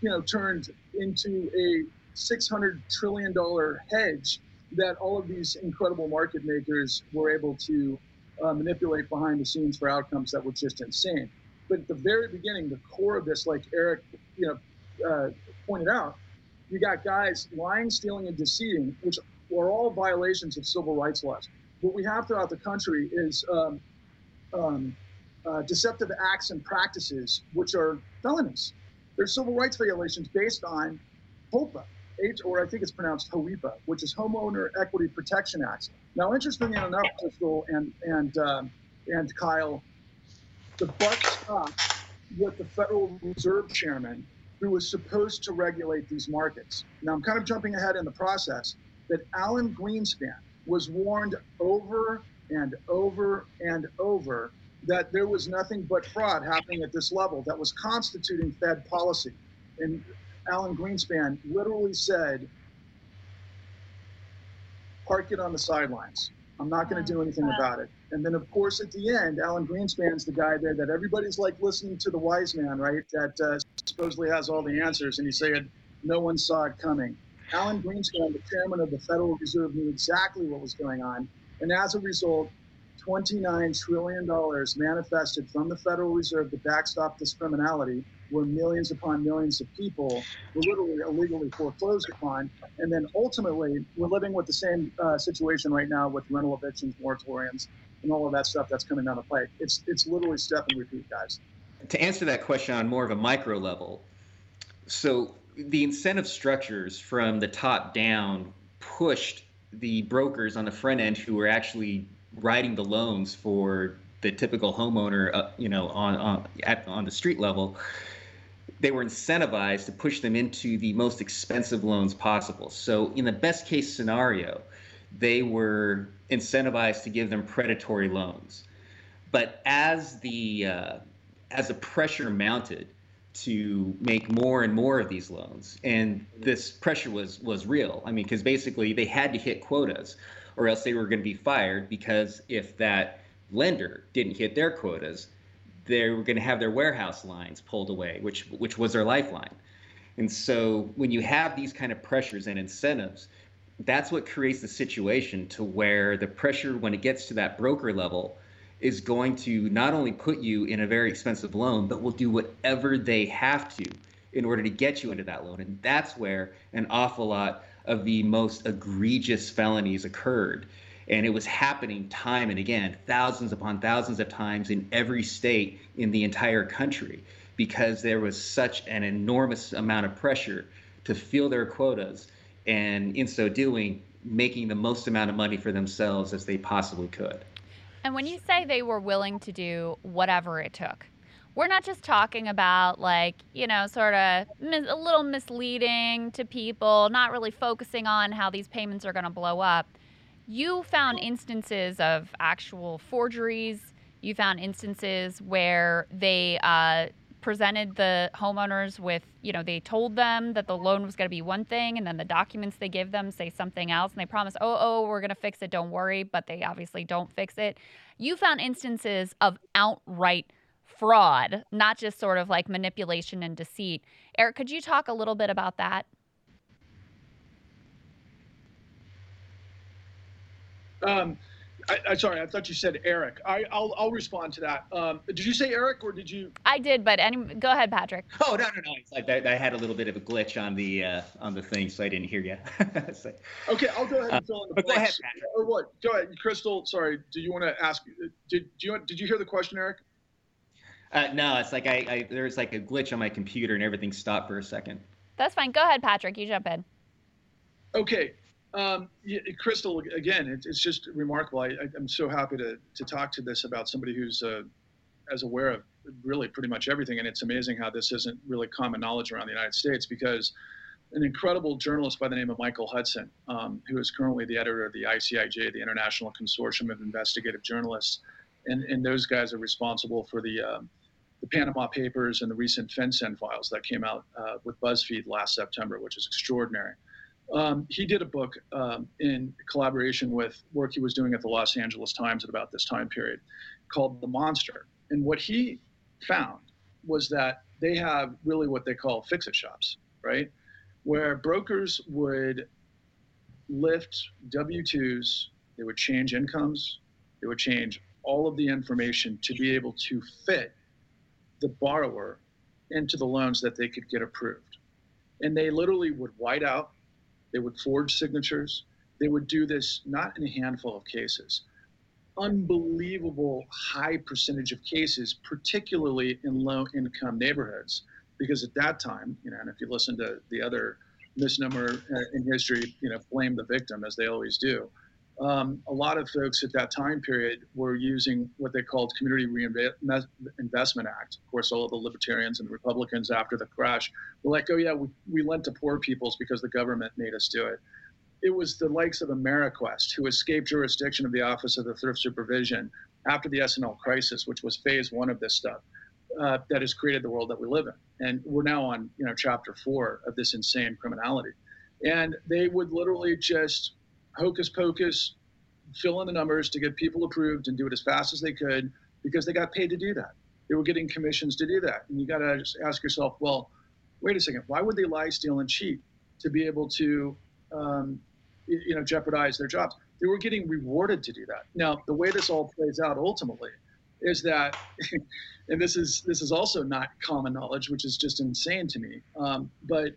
you know turned into a 600 trillion dollar hedge that all of these incredible market makers were able to uh, manipulate behind the scenes for outcomes that were just insane. But at the very beginning, the core of this, like Eric, you know, uh, pointed out, you got guys lying, stealing, and deceiving, which are all violations of civil rights laws. What we have throughout the country is um, um, uh, deceptive acts and practices, which are felonies. There's civil rights violations based on HOPA, H, or I think it's pronounced HOEPA, which is Homeowner Equity Protection Act. Now, interestingly enough, Krystal and and um, and Kyle, the buck stopped with the Federal Reserve Chairman, who was supposed to regulate these markets. Now, I'm kind of jumping ahead in the process. That Alan Greenspan was warned over and over and over that there was nothing but fraud happening at this level that was constituting Fed policy. And Alan Greenspan literally said, park it on the sidelines. I'm not going to do anything about it. And then, of course, at the end, Alan Greenspan's the guy there that everybody's like listening to the wise man, right? That uh, supposedly has all the answers. And he said, no one saw it coming. Alan Greenspan, the chairman of the Federal Reserve, knew exactly what was going on. And as a result, $29 trillion manifested from the Federal Reserve to backstop this criminality where millions upon millions of people were literally illegally foreclosed upon. And then ultimately, we're living with the same uh, situation right now with rental evictions, moratoriums, and all of that stuff that's coming down the pike. It's, it's literally step and repeat, guys. To answer that question on more of a micro level, so the incentive structures from the top down pushed the brokers on the front end who were actually writing the loans for the typical homeowner, uh, you know, on on at, on the street level, they were incentivized to push them into the most expensive loans possible. So in the best case scenario, they were incentivized to give them predatory loans. But as the uh, as the pressure mounted to make more and more of these loans, and this pressure was was real. I mean, because basically they had to hit quotas or else they were going to be fired because if that lender didn't hit their quotas, they were going to have their warehouse lines pulled away, which which was their lifeline. And so when you have these kind of pressures and incentives, that's what creates the situation to where the pressure when it gets to that broker level is going to not only put you in a very expensive loan, but will do whatever they have to in order to get you into that loan. And that's where an awful lot of the most egregious felonies occurred. And it was happening time and again, thousands upon thousands of times in every state in the entire country, because there was such an enormous amount of pressure to fill their quotas. And in so doing, making the most amount of money for themselves as they possibly could. And when you say they were willing to do whatever it took, we're not just talking about like, you know, sort of mis- a little misleading to people, not really focusing on how these payments are going to blow up. You found instances of actual forgeries. You found instances where they uh, presented the homeowners with, you know, they told them that the loan was going to be one thing, and then the documents they give them say something else, and they promise, oh, oh, we're going to fix it, don't worry, but they obviously don't fix it. You found instances of outright fraud, not just sort of like manipulation and deceit. Eric, could you talk a little bit about that? Um, I, I, sorry, I thought you said Eric. I, will I'll respond to that. Um, did you say Eric or did you? I did, but any, go ahead, Patrick. Oh no, no, no! It's like I, I had a little bit of a glitch on the uh, on the thing, so I didn't hear you. [laughs] so, okay, I'll go ahead and fill in the uh, Go ahead, Patrick. Or what? Go ahead, Krystal. Sorry, do you want to ask? Did do you did you hear the question, Eric? Uh, no, it's like I, I there was like a glitch on my computer and everything stopped for a second. That's fine. Go ahead, Patrick. You jump in. Okay, um, Krystal, again, it, it's just remarkable. I, am so happy to, to talk to this about somebody who's uh, as aware of really pretty much everything. And it's amazing how this isn't really common knowledge around the United States because an incredible journalist by the name of Michael Hudson, um, who is currently the editor of the ICIJ, the International Consortium of Investigative Journalists, and, and those guys are responsible for the um, the Panama Papers and the recent FinCEN files that came out uh, with BuzzFeed last September, which is extraordinary. Um, he did a book um, in collaboration with work he was doing at the Los Angeles Times at about this time period called The Monster. And what he found was that they have really what they call fix it shops, right? Where brokers would lift W 2s, they would change incomes, they would change all of the information to be able to fit the borrower into the loans that they could get approved. And they literally would white out they would forge signatures. They would do this not in a handful of cases, unbelievable high percentage of cases, particularly in low income neighborhoods. Because at that time, you know, and if you listen to the other misnomer uh, in history, you know, blame the victim as they always do um, a lot of folks at that time period were using what they called Community Reinvestment Act. Of course, all of the libertarians and the Republicans after the crash were like, oh, yeah, we, we lent to poor peoples because the government made us do it. It was the likes of Ameriquest who escaped jurisdiction of the Office of the Thrift Supervision after the S&L crisis, which was phase one of this stuff, uh, that has created the world that we live in. And we're now on, you know, chapter four of this insane criminality. And they would literally just hocus pocus, fill in the numbers to get people approved and do it as fast as they could because they got paid to do that. They were getting commissions to do that. And you got to just ask yourself, well, wait a second, why would they lie, steal, and cheat to be able to, um, you know, jeopardize their jobs? They were getting rewarded to do that. Now, the way this all plays out ultimately is that, [laughs] and this is this is also not common knowledge, which is just insane to me. Um, but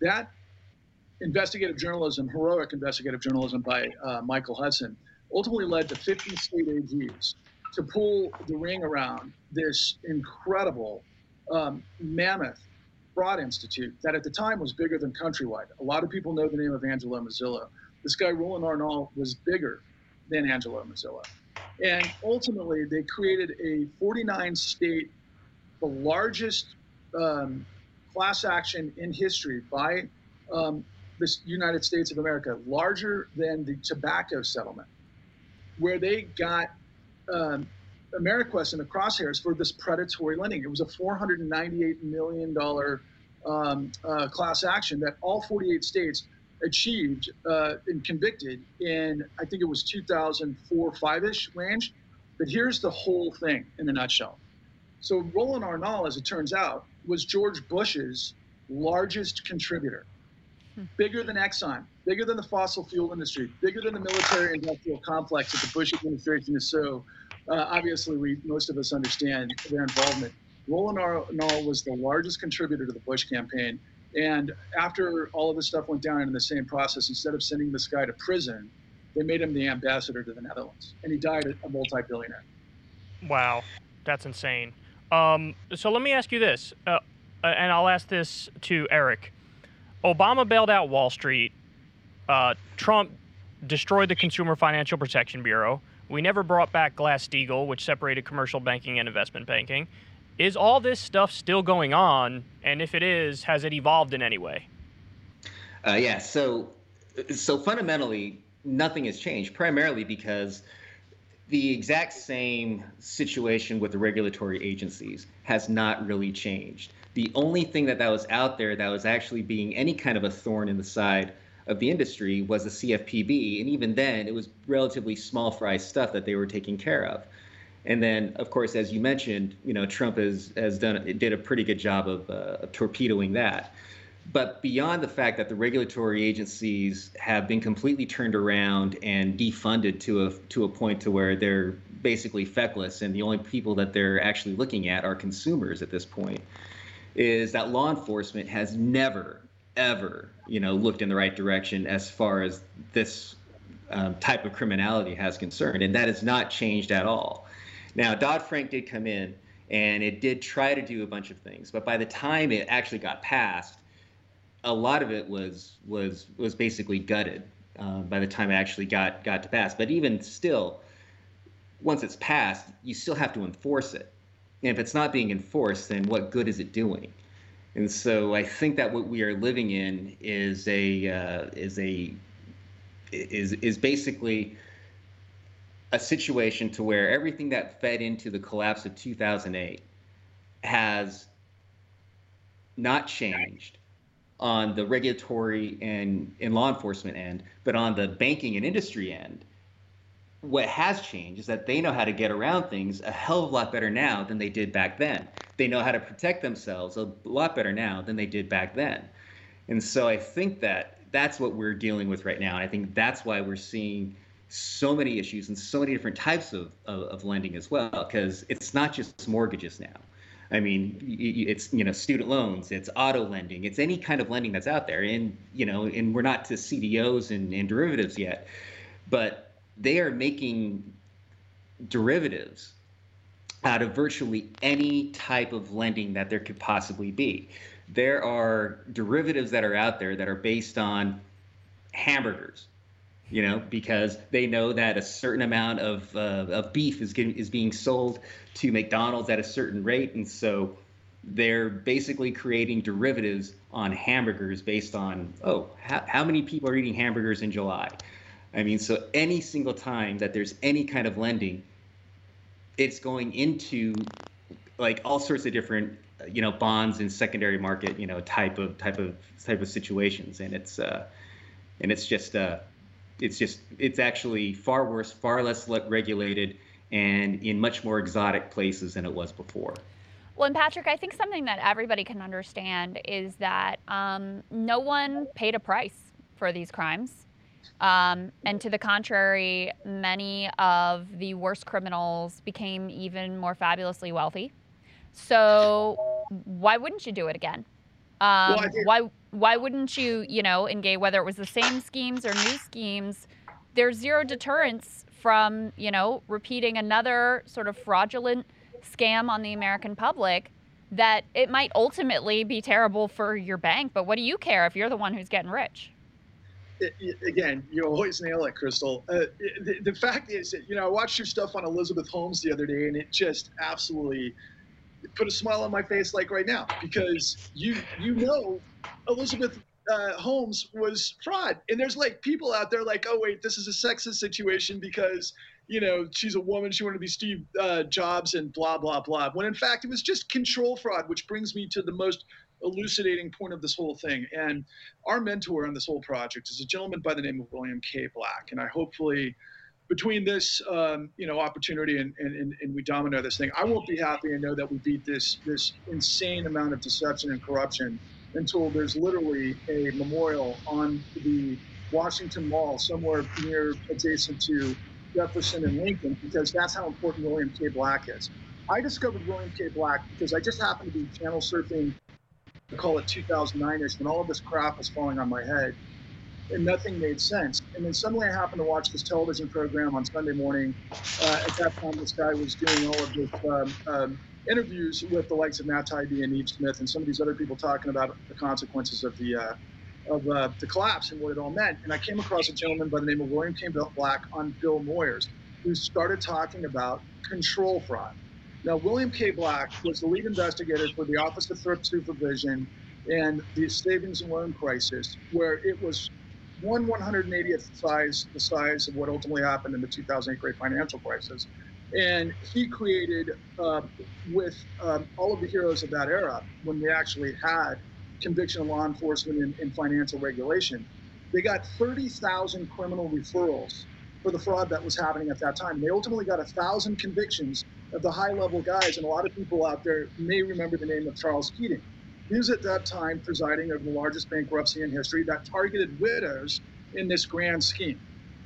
that investigative journalism, heroic investigative journalism by uh, Michael Hudson, ultimately led to 50 state AGs to pull the ring around this incredible um, mammoth fraud institute that at the time was bigger than Countrywide. A lot of people know the name of Angelo Mozilo. This guy, Roland Arnall, was bigger than Angelo Mozilo. And ultimately, they created a 49 state, the largest um, class action in history by um, the United States of America, larger than the tobacco settlement, where they got um, Ameriquest in the crosshairs for this predatory lending. It was a $498 million um, uh, class action that all 48 states achieved uh, and convicted in, I think it was 2004 5 ish range. But here's the whole thing in a nutshell. So Roland Arnall, as it turns out, was George Bush's largest contributor, bigger than Exxon, bigger than the fossil fuel industry, bigger than the military industrial complex that the Bush administration is so uh, obviously we most of us understand their involvement. Roland Arnall was the largest contributor to the Bush campaign. And after all of this stuff went down in the same process, instead of sending this guy to prison, they made him the ambassador to the Netherlands. And he died a multi billionaire. Wow, that's insane. Um, so let me ask you this, uh, uh, and I'll ask this to Eric. Obama bailed out Wall Street. Uh, Trump destroyed the Consumer Financial Protection Bureau. We never brought back Glass Steagall, which separated commercial banking and investment banking. Is all this stuff still going on? And if it is, has it evolved in any way? Uh, yeah. So, so fundamentally, nothing has changed. Primarily because the exact same situation with the regulatory agencies has not really changed. The only thing that that was out there that was actually being any kind of a thorn in the side of the industry was the CFPB, and even then, it was relatively small fry stuff that they were taking care of. And then, of course, as you mentioned, you know, Trump has has done did a pretty good job of, uh, of torpedoing that. But beyond the fact that the regulatory agencies have been completely turned around and defunded to a to a point to where they're basically feckless, and the only people that they're actually looking at are consumers at this point, is that law enforcement has never ever you know looked in the right direction as far as this um, type of criminality has concerned, and that has not changed at all. Now Dodd Frank did come in and it did try to do a bunch of things, but by the time it actually got passed a lot of it was was was basically gutted uh, by the time it actually got got to pass. But even still, once it's passed, you still have to enforce it. And if it's not being enforced, then what good is it doing? And so I think that what we are living in is a uh, is a is is basically a situation to where everything that fed into the collapse of 2008 has not changed on the regulatory and, and law enforcement end, but on the banking and industry end, what has changed is that they know how to get around things a hell of a lot better now than they did back then. They know how to protect themselves a lot better now than they did back then. And so I think that that's what we're dealing with right now. And I think that's why we're seeing so many issues and so many different types of, of, of lending as well, because it's not just mortgages now. I mean, it's you know student loans, it's auto lending, it's any kind of lending that's out there, and you know, and we're not to CDOs and, and derivatives yet, but they are making derivatives out of virtually any type of lending that there could possibly be. There are derivatives that are out there that are based on hamburgers, you know, because they know that a certain amount of, uh, of beef is getting, is being sold to McDonald's at a certain rate, and so they're basically creating derivatives on hamburgers based on oh how, how many people are eating hamburgers in July. I mean, so any single time that there's any kind of lending, it's going into like all sorts of different you know bonds and secondary market you know type of type of type of situations, and it's uh, and it's just uh, it's just it's actually far worse, far less regulated, and in much more exotic places than it was before. Well, and Patrick, I think something that everybody can understand is that um, no one paid a price for these crimes. Um, and to the contrary, many of the worst criminals became even more fabulously wealthy. So why wouldn't you do it again? Um, well, why why wouldn't you, you know, engage whether it was the same schemes or new schemes? There's zero deterrence from, you know, repeating another sort of fraudulent scam on the American public that it might ultimately be terrible for your bank, but what do you care if you're the one who's getting rich? Again, you always nail it, Krystal. Uh, the, the, fact is, you know, I watched your stuff on Elizabeth Holmes the other day, and it just absolutely put a smile on my face, like right now, because you you know Elizabeth uh, Holmes was fraud. And there's like people out there like, oh wait, this is a sexist situation because you know she's a woman, she wanted to be Steve uh, Jobs and blah blah blah. When in fact it was just control fraud, which brings me to the most elucidating point of this whole thing. And our mentor on this whole project is a gentleman by the name of William K. Black, and I hopefully between this um, you know opportunity and, and, and we domino this thing, I won't be happy and know that we beat this this insane amount of deception and corruption until there's literally a memorial on the Washington Mall somewhere near adjacent to Jefferson and Lincoln because that's how important William K. Black is. I discovered William K. Black because I just happened to be channel surfing, I call it 2009ish, when all of this crap was falling on my head and nothing made sense. And then suddenly I happened to watch this television program on Sunday morning. Uh, at that time, this guy was doing all of this um, um, interviews with the likes of Matt Taibbi and Yves Smith and some of these other people talking about the consequences of the uh, of uh, the collapse and what it all meant. And I came across a gentleman by the name of William Campbell Black on Bill Moyers, who started talking about control fraud. Now, William K. Black was the lead investigator for the Office of Thrift Supervision and the savings and loan crisis, where it was one 180th size the size of what ultimately happened in the 2008 great financial crisis. And he created, uh, with um, all of the heroes of that era, when we actually had conviction of law enforcement and, and financial regulation, they got 30,000 criminal referrals for the fraud that was happening at that time. They ultimately got a thousand convictions of the high level guys, and a lot of people out there may remember the name of Charles Keating. He was at that time presiding over the largest bankruptcy in history that targeted widows in this grand scheme.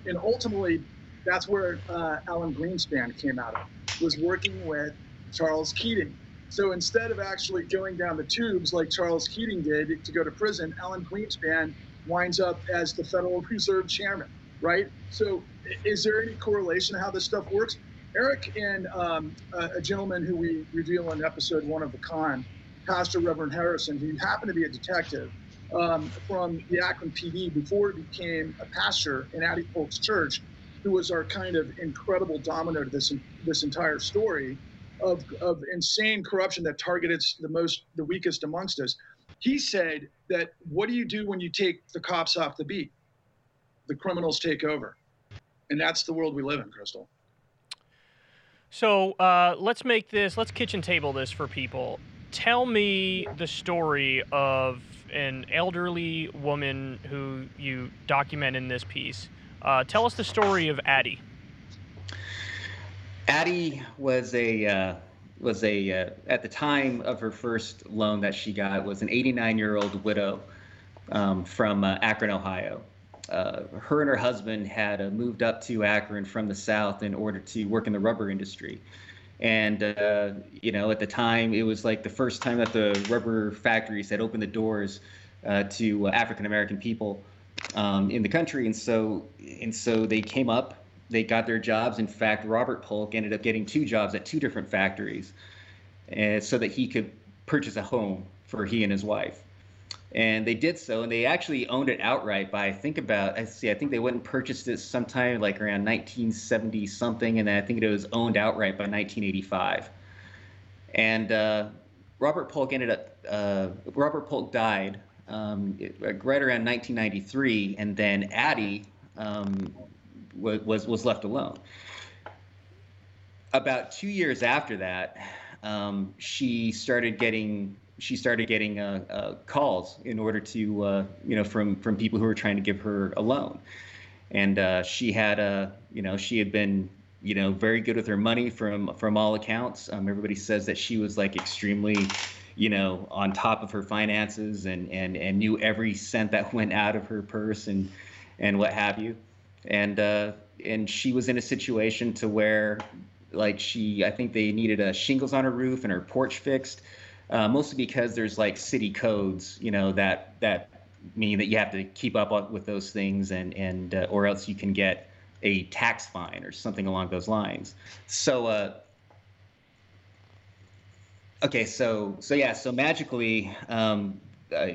And ultimately, that's where uh, Alan Greenspan came out of, was working with Charles Keating. So instead of actually going down the tubes like Charles Keating did to go to prison, Alan Greenspan winds up as the Federal Reserve chairman, right? So is there any correlation how this stuff works? Eric and um, a, a, gentleman who we reveal in episode one of the con Pastor Reverend Harrison, who happened to be a detective um, from the Akron PD before he became a pastor in Addie Polk's church, who was our kind of incredible domino to this this entire story of, of insane corruption that targeted the most the weakest amongst us. He said that what do you do when you take the cops off the beat? The criminals take over, and that's the world we live in, Krystal. So uh, let's make this, let's kitchen table this for people tell me the story of an elderly woman who you document in this piece. Uh, tell us the story of Addie. Addie was a uh, was a uh, at the time of her first loan that she got was an 89 year old widow um, from uh, Akron, Ohio. Uh, her and her husband had uh, moved up to Akron from the south in order to work in the rubber industry. And, uh, you know, at the time, it was like the first time that the rubber factories had opened the doors uh, to uh, African American people um, in the country. And so, and so they came up, they got their jobs. In fact, Robert Polk ended up getting two jobs at two different factories so that he could purchase a home for he and his wife and they did so, and they actually owned it outright by I think about I see I think they went and purchased it sometime like around 1970 something, and I think it was owned outright by 1985. And uh, Robert Polk ended up uh, Robert Polk died um, right around 1993, and then Addie um, was was left alone. About two years after that, um, she started getting she started getting uh, uh, calls in order to, uh, you know, from from people who were trying to give her a loan, and uh, she had a, you know, she had been, you know, very good with her money from from all accounts. Um, everybody says that she was like extremely, you know, on top of her finances and and and knew every cent that [laughs] went out of her purse and and what have you, and uh, and she was in a situation to where, like, she, I think they needed a shingles on her roof and her porch fixed uh, mostly because there's like city codes, you know, that that mean that you have to keep up with those things, and and uh, or else you can get a tax fine or something along those lines. So. Uh, okay, so so yeah, so magically, um, uh,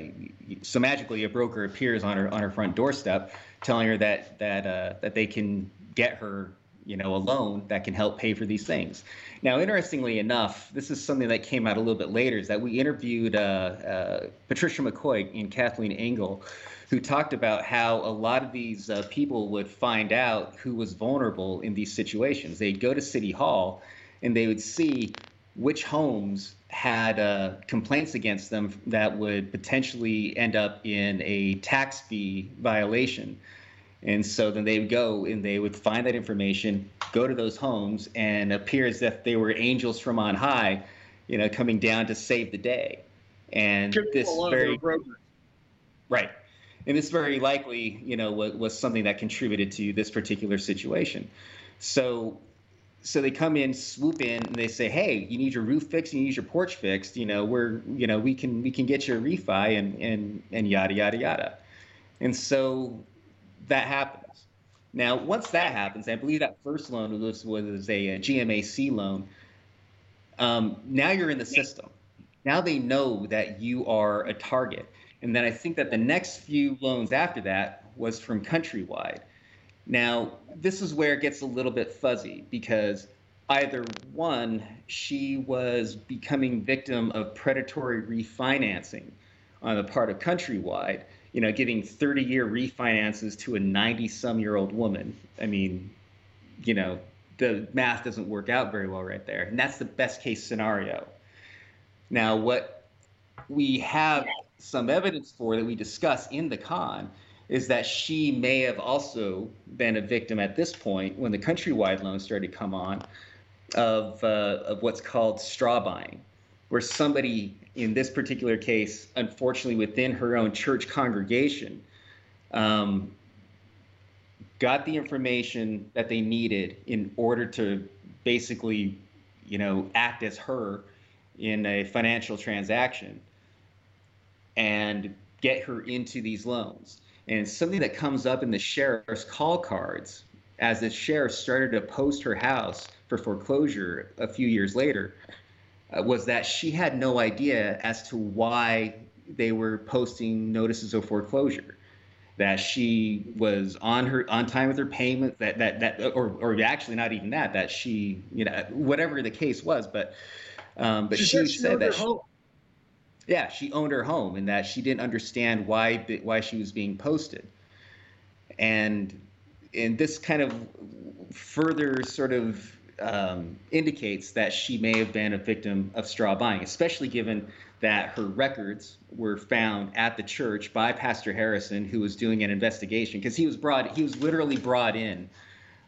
so magically, a broker appears on her on her front doorstep, telling her that that uh, that they can get her you know, a loan that can help pay for these things. Now, interestingly enough, this is something that came out a little bit later, is that we interviewed uh, uh, Patricia McCoy and Kathleen Engel, who talked about how a lot of these uh, people would find out who was vulnerable in these situations. They'd go to City Hall and they would see which homes had uh, complaints against them that would potentially end up in a tax fee violation. And so then they would go and they would find that information, go to those homes, and appear as if they were angels from on high, you know, coming down to save the day. and Give this very right, and this very likely, you know, was, was something that contributed to this particular situation. So, so they come in, swoop in, and they say, "Hey, you need your roof fixed, you need your porch fixed. You know, we're, you know, we can we can get you a refi and and and yada yada yada." And so that happens. Now, once that happens, I believe that first loan was was a, a GMAC loan. Um, now you're in the system. Now they know that you are a target. And then I think that the next few loans after that was from Countrywide. Now, this is where it gets a little bit fuzzy because either one, she was becoming victim of predatory refinancing on the part of Countrywide, you know, giving 30 year refinances to a 90 some year old woman. I mean, you know, the math doesn't work out very well right there. And that's the best case scenario. Now, what we have some evidence for that we discuss in the con is that she may have also been a victim at this point when the countrywide loan started to come on of, uh, of what's called straw buying, where somebody in this particular case, unfortunately within her own church congregation, um, got the information that they needed in order to basically, you know, act as her in a financial transaction and get her into these loans. And something that comes up in the sheriff's call cards as the sheriff started to post her house for foreclosure a few years later was that she had no idea as to why they were posting notices of foreclosure. That she was on her on time with her payment that that that or or actually not even that that she you know whatever the case was but um but She she, said she said that she, yeah she owned her home and that she didn't understand why why she was being posted. And and this kind of further sort of um, indicates that she may have been a victim of straw buying, especially given that her records were found at the church by Pastor Harrison, who was doing an investigation because he was brought he was literally brought in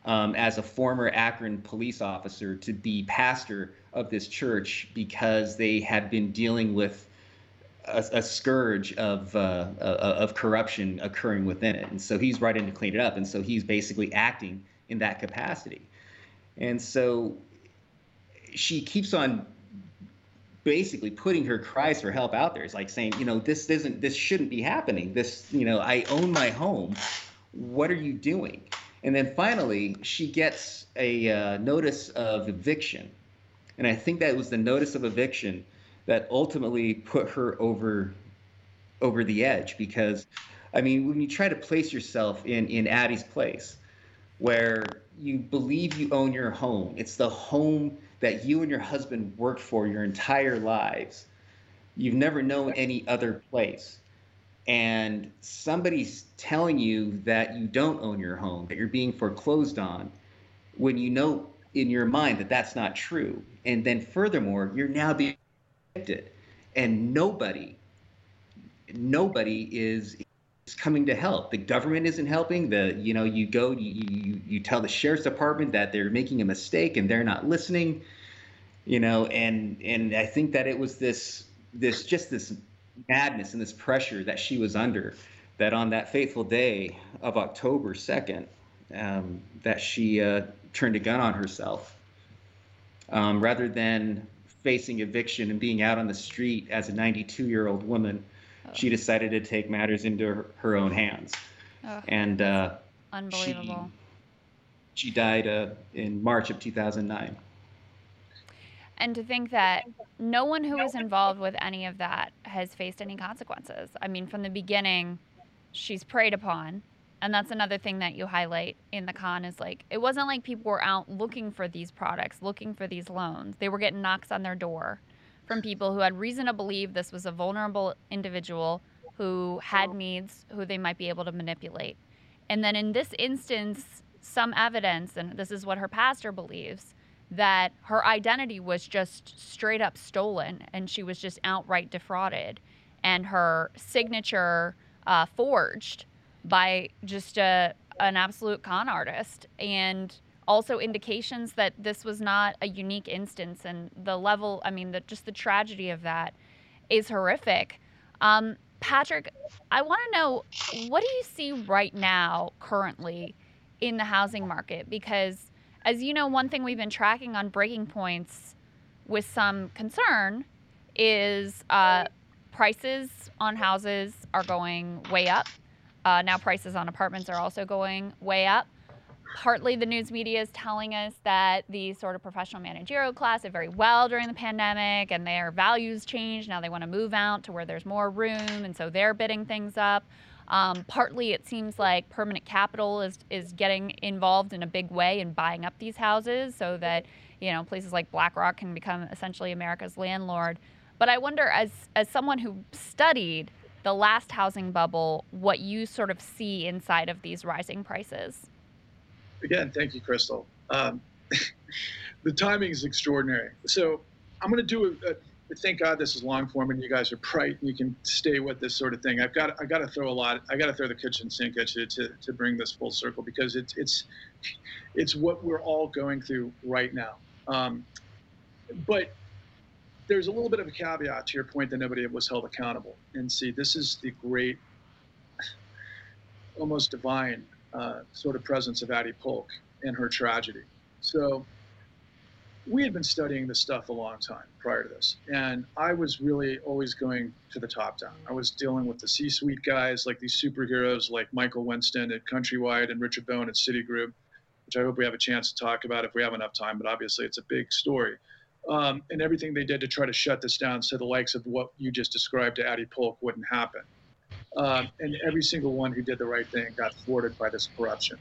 um, as a former Akron police officer to be pastor of this church because they had been dealing with a, a scourge of uh, uh, of corruption occurring within it, and so he's brought in to clean it up, and so he's basically acting in that capacity, and so she keeps on basically putting her cries for help out there. It's like saying, you know, this isn't this shouldn't be happening. This, you know, I own my home. What are you doing? And then finally, she gets a uh, notice of eviction, and I think that was the notice of eviction that ultimately put her over over the edge because I mean when you try to place yourself in in Addie's place where you believe you own your home. It's the home that you and your husband worked for your entire lives. You've never known any other place. And somebody's telling you that you don't own your home that you're being foreclosed on when you know in your mind that that's not true. And then furthermore you're now being evicted. And nobody nobody is is coming to help. The government isn't helping. The you know you go you, you you tell the sheriff's department that they're making a mistake and they're not listening you know and and i think that it was this this just this madness and this pressure that she was under that on that fateful day of october 2nd um, that she uh, turned a gun on herself um, rather than facing eviction and being out on the street as a 92 year old woman, she decided to take matters into her, her own hands. Ugh, and uh, Unbelievable. she died uh, in March of 2009. And to think that no one who was involved with any of that has faced any consequences. I mean, from the beginning, she's preyed upon. And that's another thing that you highlight in the con is like, it wasn't like people were out looking for these products, looking for these loans. They were getting knocks on their door from people who had reason to believe this was a vulnerable individual who had needs who they might be able to manipulate. And then in this instance, some evidence, and this is what her pastor believes, that her identity was just straight up stolen and she was just outright defrauded. And her signature uh, forged by just a, an absolute con artist. And also indications that this was not a unique instance and the level i mean the, just the tragedy of that is horrific. Um, Patrick, I want to know what do you see right now, currently, in the housing market? Because, as you know, one thing we've been tracking on breaking points with some concern is uh, prices on houses are going way up. Uh, now, prices on apartments are also going way up partly the news media is telling us that the sort of professional managerial class did very well during the pandemic and their values changed. Now they want to move out to where there's more room, and so they're bidding things up. Um, partly, it seems like permanent capital is is getting involved in a big way in buying up these houses, so that you know places like BlackRock can become essentially America's landlord. But I wonder, as as someone who studied the last housing bubble, what you sort of see inside of these rising prices again, thank you, Krystal. Um, [laughs] the timing is extraordinary. So I'm going to do a, a, Thank God this is long form and you guys are bright and you can stay with this sort of thing. I've got I got to throw a lot. I got to throw the kitchen sink at you to, to bring this full circle because it's it's it's what we're all going through right now. Um, but there's a little bit of a caveat to your point that nobody was held accountable. And see, this is the great, almost divine uh, sort of presence of Addie Polk and her tragedy. So we had been studying this stuff a long time prior to this. And I was really always going to the top down. I was dealing with the C suite guys, like these superheroes like Michael Winston at Countrywide and Richard Bowen at Citigroup, which I hope we have a chance to talk about if we have enough time, but obviously it's a big story. Um, and everything they did to try to shut this down so the likes of what you just described to Addie Polk wouldn't happen. Um, and every single one who did the right thing got thwarted by this corruption.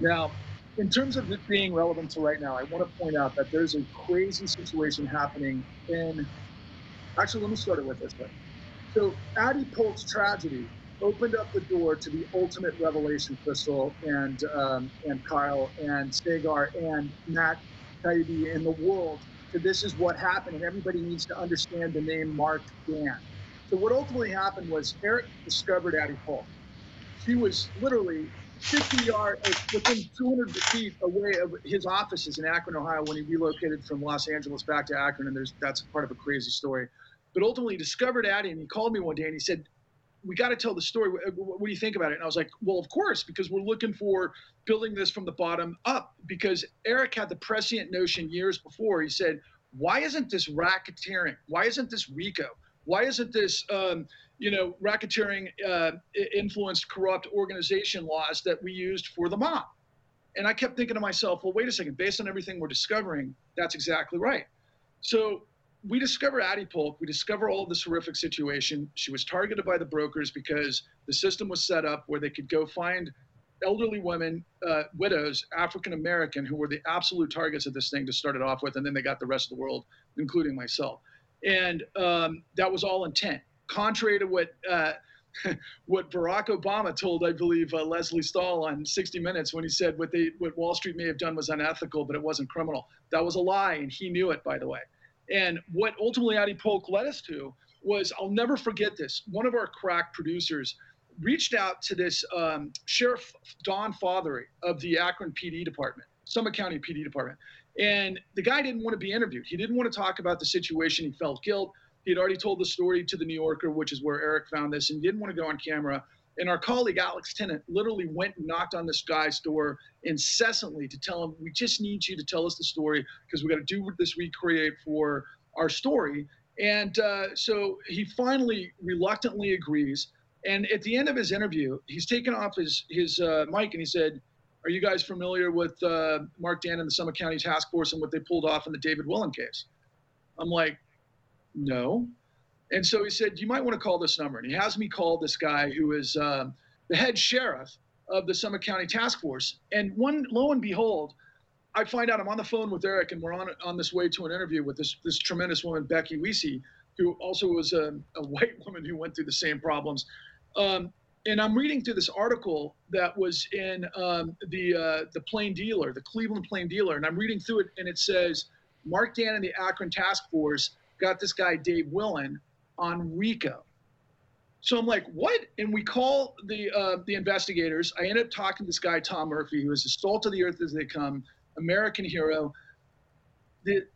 Now, in terms of it being relevant to right now, I want to point out that there's a crazy situation happening in. Actually, let me start it with this way. So, Addie Polk's tragedy opened up the door to the ultimate revelation, Krystal and um, and Kyle and Saagar and Matt Taibbi in the world. So this is what happened, and everybody needs to understand the name Marc Dann. So what ultimately happened was Eric discovered Addie Polk. She was literally 50 yards, uh, within 200 feet away of his offices in Akron, Ohio, when he relocated from Los Angeles back to Akron. And there's that's part of a crazy story. But ultimately, he discovered Addie, and he called me one day and he said, "We got to tell the story. What do you think about it?" And I was like, "Well, of course, because we're looking for building this from the bottom up." Because Eric had the prescient notion years before. He said, "Why isn't this racketeering? Why isn't this RICO?" Why isn't this, um, you know, racketeering uh, influenced corrupt organization laws that we used for the mob? And I kept thinking to myself, well, wait a second, based on everything we're discovering, that's exactly right. So we discover Addie Polk. We discover all of this horrific situation. She was targeted by the brokers because the system was set up where they could go find elderly women, uh, widows, African American, who were the absolute targets of this thing to start it off with, and then they got the rest of the world, including myself and um, that was all intent. Contrary to what uh, [laughs] what Barack Obama told, I believe, uh, Lesley Stahl on 60 Minutes when he said what they what Wall Street may have done was unethical, but it wasn't criminal. That was a lie, and he knew it, by the way. And what ultimately Addie Polk led us to was I'll never forget this. One of our crack producers reached out to this um, Sheriff Don Fothery of the Akron PD department, Summit County PD department. And the guy didn't want to be interviewed. He didn't want to talk about the situation. He felt guilt. He had already told the story to the New Yorker, which is where Eric found this, and he didn't want to go on camera. And our colleague Alex Tennant literally went and knocked on this guy's door incessantly to tell him, "We just need you to tell us the story because we got to do this recreate for our story." And uh, so he finally reluctantly agrees. And at the end of his interview, he's taken off his his uh, mic and he said, are you guys familiar with uh, Marc Dann and the Summit County Task Force and what they pulled off in the David Willen case? I'm like, no. And so he said, you might want to call this number. And he has me call this guy who is uh, the head sheriff of the Summit County Task Force. And one, lo and behold, I find out I'm on the phone with Eric, and we're on on this way to an interview with this this tremendous woman, Becky Wiese, who also was a, a white woman who went through the same problems. Um, and I'm reading through this article that was in um, the uh, the Plain Dealer, the Cleveland Plain Dealer, and I'm reading through it, and it says Marc Dann and the Akron Task Force got this guy Dave Willen on RICO. So I'm like, what? And we call the uh, the investigators. I end up talking to this guy Tom Murphy, who is the salt of the earth as they come, American hero. The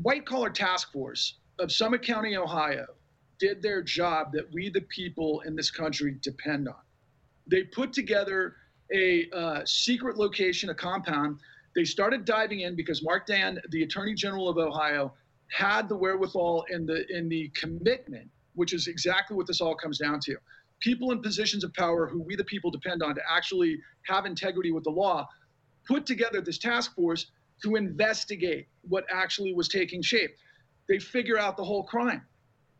white collar task force of Summit County, Ohio, did their job that we, the people in this country, depend on. They put together a uh, secret location, a compound. They started diving in because Marc Dann, the Attorney General of Ohio, had the wherewithal and the in the commitment, which is exactly what this all comes down to. People in positions of power who we the people depend on to actually have integrity with the law put together this task force to investigate what actually was taking shape. They figure out the whole crime.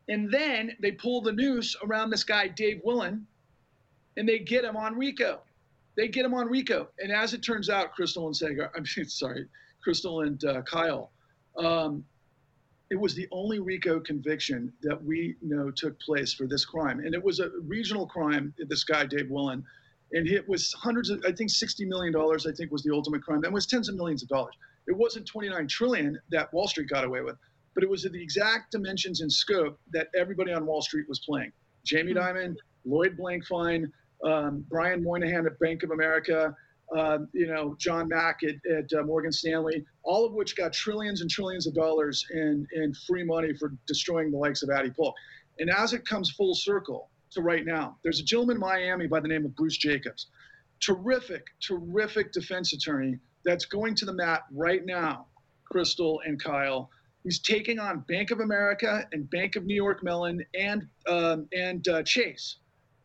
And then they pull the noose around this guy, Dave Willen, and they get him on RICO. They get him on RICO. And as it turns out, Krystal and Saagar, [laughs] I'm sorry, Krystal and uh, Kyle, um, it was the only RICO conviction that we know took place for this crime. And it was a regional crime, this guy, Dave Willen. And it was hundreds of, I think $60 million, I think was the ultimate crime. That was tens of millions of dollars. It wasn't 29 trillion that Wall Street got away with, but it was the exact dimensions and scope that everybody on Wall Street was playing. Jamie Dimon, Lloyd Blankfein, um, Brian Moynihan at Bank of America, uh, you know, John Mack at, at uh, Morgan Stanley, all of which got trillions and trillions of dollars in, in free money for destroying the likes of Addie Polk. And as it comes full circle to right now, there's a gentleman in Miami by the name of Bruce Jacobs, terrific, terrific defense attorney that's going to the mat right now, Krystal and Kyle. He's taking on Bank of America and Bank of New York Mellon and um, and uh, Chase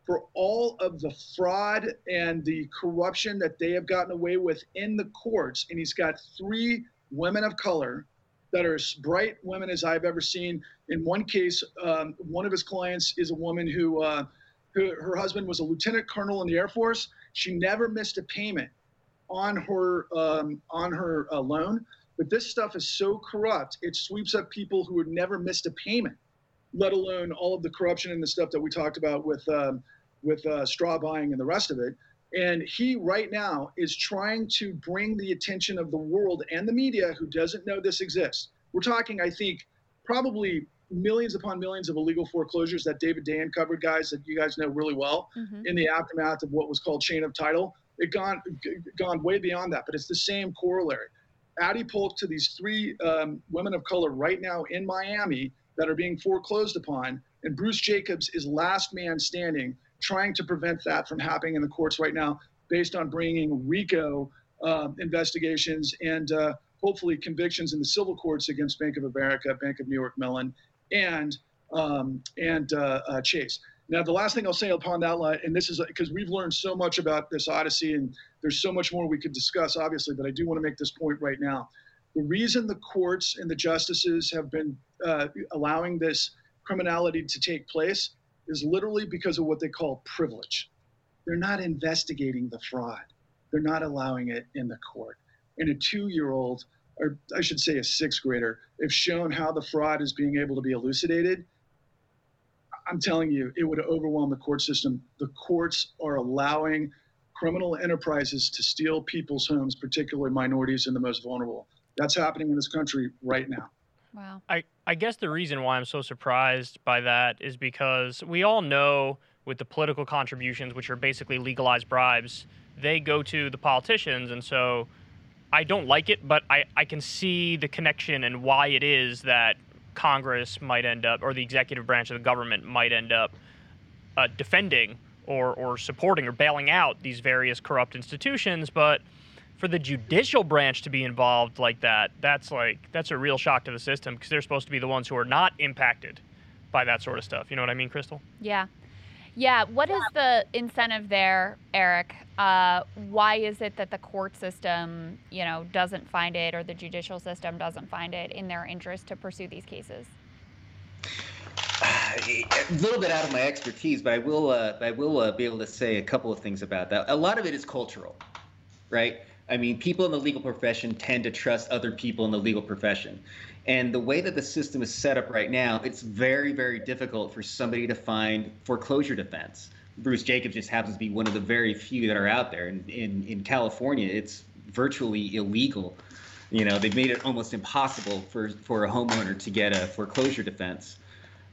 for all of the fraud and the corruption that they have gotten away with in the courts. And he's got three women of color that are as bright women as I've ever seen. In one case, um, one of his clients is a woman who, uh, her husband was a lieutenant colonel in the Air Force. She never missed a payment on her um, on her uh, loan. But this stuff is so corrupt; it sweeps up people who had never missed a payment, let alone all of the corruption and the stuff that we talked about with um, with uh, straw buying and the rest of it. And he right now is trying to bring the attention of the world and the media who doesn't know this exists. We're talking, I think, probably millions upon millions of illegal foreclosures that David Dayen covered, guys that you guys know really well Mhm. in the aftermath of what was called chain of title. It gone gone way beyond that, but it's the same corollary. Addie Polk to these three um, women of color right now in Miami that are being foreclosed upon, and Bruce Jacobs is last man standing, trying to prevent that from happening in the courts right now, based on bringing RICO uh, investigations and uh, hopefully convictions in the civil courts against Bank of America, Bank of New York Mellon, and um, and uh, uh, Chase. Now, the last thing I'll say upon that line, and this is because we've learned so much about this Odyssey, and there's so much more we could discuss, obviously, but I do want to make this point right now. The reason the courts and the justices have been uh, allowing this criminality to take place is literally because of what they call privilege. They're not investigating the fraud, they're not allowing it in the court. And a two year old, or I should say a sixth grader, if shown how the fraud is being able to be elucidated, I'm telling you, it would overwhelm the court system. The courts are allowing criminal enterprises to steal people's homes, particularly minorities and the most vulnerable. That's happening in this country right now. Wow. I, I guess the reason why I'm so surprised by that is because we all know with the political contributions, which are basically legalized bribes, they go to the politicians. And so I don't like it, but I, I can see the connection and why it is that Congress might end up, or the executive branch of the government might end up uh, defending or, or supporting or bailing out these various corrupt institutions. But for the judicial branch to be involved like that, that's like that's a real shock to the system because they're supposed to be the ones who are not impacted by that sort of stuff. You know what I mean, Krystal? Yeah. Yeah. What is the incentive there, Eric? Uh, why is it that the court system, you know, doesn't find it or the judicial system doesn't find it in their interest to pursue these cases? a little bit out of my expertise, but I will uh, I will uh, be able to say a couple of things about that. A lot of it is cultural, right? I mean, people in the legal profession tend to trust other people in the legal profession. And the way that the system is set up right now, it's very, very difficult for somebody to find foreclosure defense. Bruce Jacobs just happens to be one of the very few that are out there. And in, in California, it's virtually illegal. You know, they've made it almost impossible for, for a homeowner to get a foreclosure defense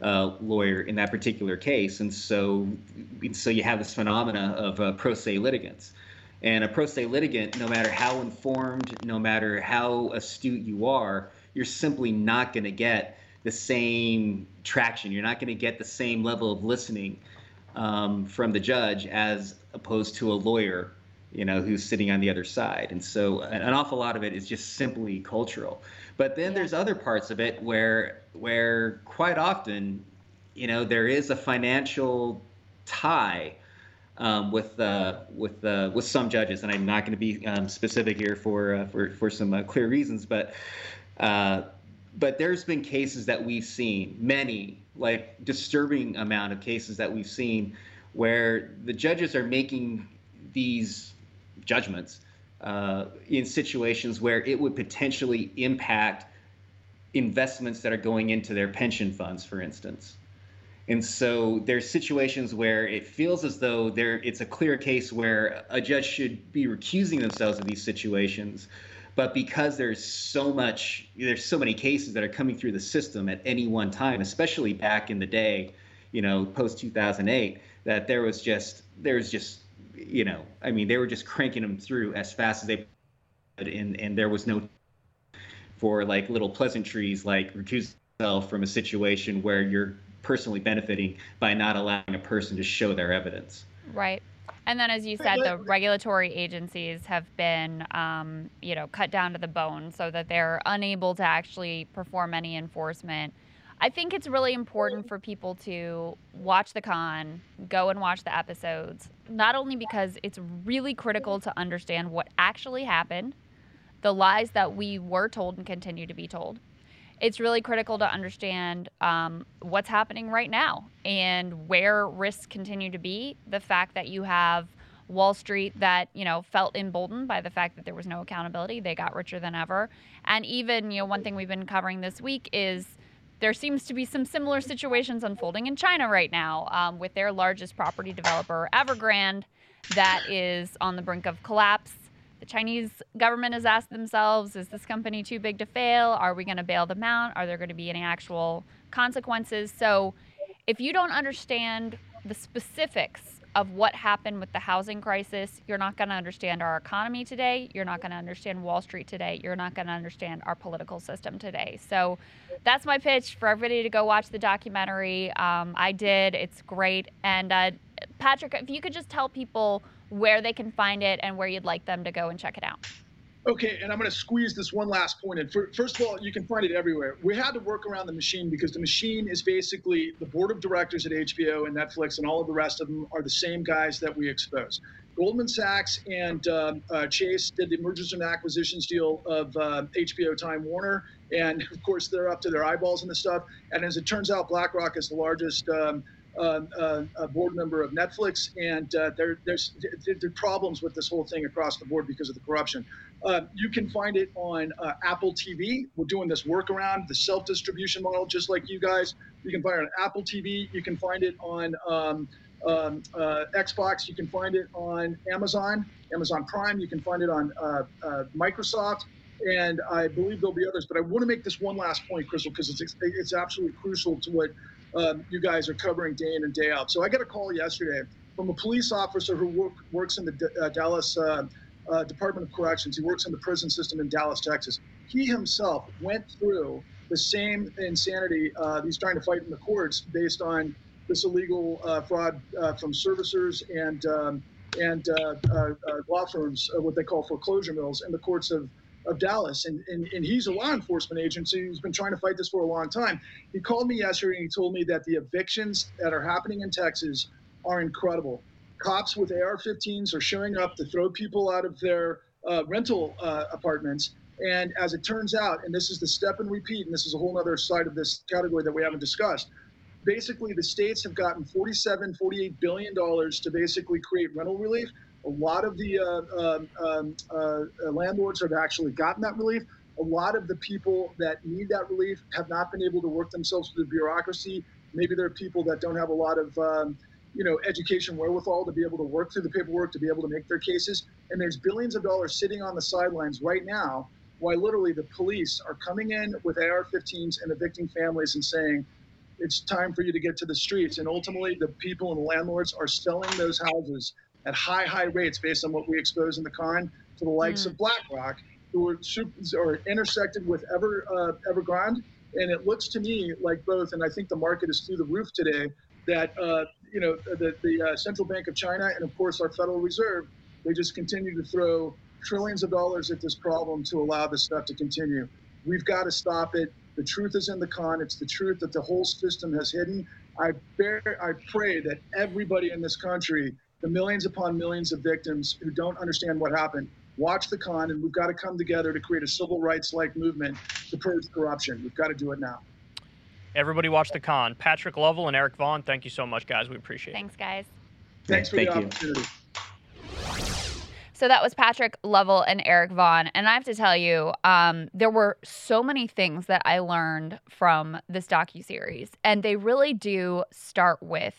uh, lawyer in that particular case. And so, and so you have this phenomena of uh, pro se litigants. And a pro se litigant, no matter how informed, no matter how astute you are, you're simply not going to get the same traction. You're not going to get the same level of listening um, from the judge as opposed to a lawyer, you know, who's sitting on the other side. And so an, awful lot of it is just simply cultural. But then yeah. there's other parts of it where where quite often, you know, there is a financial tie um, with uh, with uh, with some judges, and I'm not going to be um, specific here for uh, for for some uh, clear reasons, but uh, but there's been cases that we've seen, many like disturbing amount of cases that we've seen, where the judges are making these judgments uh, in situations where it would potentially impact investments that are going into their pension funds, for instance. And so there's situations where it feels as though there it's a clear case where a judge should be recusing themselves of these situations. But because there's so much, there's so many cases that are coming through the system at any one time, especially back in the day, you know, post 2008, that there was just, there's just, you know, I mean, they were just cranking them through as fast as they could, and and there was no for like little pleasantries like recuse yourself from a situation where you're personally benefiting by not allowing a person to show their evidence. Right. And then, as you said, the regulatory agencies have been, um, you know, cut down to the bone so that they're unable to actually perform any enforcement. I think it's really important for people to watch the con, go and watch the episodes, not only because it's really critical to understand what actually happened, the lies that we were told and continue to be told, it's really critical to understand um, what's happening right now and where risks continue to be. The fact that you have Wall Street that you know felt emboldened by the fact that there was no accountability, they got richer than ever, and even you know one thing we've been covering this week is there seems to be some similar situations unfolding in China right now um, with their largest property developer, Evergrande, that is on the brink of collapse the Chinese government has asked themselves is this company too big to fail? Are we going to bail them out? Are there going to be any actual consequences? So, if you don't understand the specifics of what happened with the housing crisis, you're not going to understand our economy today. You're not going to understand Wall Street today. You're not going to understand our political system today. So that's my pitch for everybody to go watch the documentary. Um, I did. It's great. And uh, Patrick, if you could just tell people where they can find it and where you'd like them to go and check it out. Okay, and I'm going to squeeze this one last point in. First of all, you can find it everywhere. We had to work around the machine because the machine is basically the board of directors at HBO and Netflix and all of the rest of them are the same guys that we expose. Goldman Sachs and um, uh, Chase did the mergers and acquisitions deal of uh, HBO Time Warner, and of course they're up to their eyeballs in this stuff. And as it turns out, BlackRock is the largest um, uh, uh, a board member of Netflix, and uh, there, there's there, there, problems with this whole thing across the board because of the corruption. Uh, you can find it on uh, Apple TV. We're doing this workaround, the self-distribution model, just like you guys. You can find it on Apple TV. You can find it on um, um, uh, Xbox. You can find it on Amazon, Amazon Prime. You can find it on Microsoft and I believe there'll be others. But I want to make this one last point, Krystal, because it's it's absolutely crucial to what um, you guys are covering day in and day out. So I got a call yesterday from a police officer who work, works in the uh, Dallas uh, uh, Department of Corrections. He works in the prison system in Dallas, Texas. He himself went through the same insanity uh, he's trying to fight in the courts based on this illegal uh, fraud uh, from servicers and um, and law firms, what they call foreclosure mills, in the courts of of Dallas, and, and, and he's a law enforcement agency who's been trying to fight this for a long time. He called me yesterday and he told me that the evictions that are happening in Texas are incredible. Cops with AR-15s are showing up to throw people out of their uh, rental uh, apartments. And as it turns out, and this is the step and repeat, and this is a whole other side of this category that we haven't discussed. Basically, the states have gotten 47, 48 billion dollars to basically create rental relief a lot of the uh, um, um, uh, landlords have actually gotten that relief. A lot of the people that need that relief have not been able to work themselves through the bureaucracy. Maybe there are people that don't have a lot of um, you know, education wherewithal to be able to work through the paperwork to be able to make their cases. And there's billions of dollars sitting on the sidelines right now while literally the police are coming in with AR-15s and evicting families and saying, it's time for you to get to the streets. And ultimately, the people and the landlords are selling those houses at high, high rates based on what we expose in the con to the likes mm. of BlackRock, who are, super, or intersected with Ever uh, Evergrande And it looks to me like both, and I think the market is through the roof today, that, uh, you know, the, the uh, Central Bank of China and, of course, our Federal Reserve, they just continue to throw trillions of dollars at this problem to allow this stuff to continue. We've got to stop it. The truth is in the con. It's the truth that the whole system has hidden. I bear, I pray that everybody in this country, the millions upon millions of victims who don't understand what happened, watch the con, and we've got to come together to create a civil rights-like movement to purge corruption. We've got to do it now. Everybody watch the con. Patrick Lovell and Eric Vaughan, thank you so much, guys. We appreciate it. Thanks, guys. Thanks for Thank the you. opportunity. So that was Patrick Lovell and Eric Vaughan. And I have to tell you, um, there were so many things that I learned from this docuseries. And they really do start with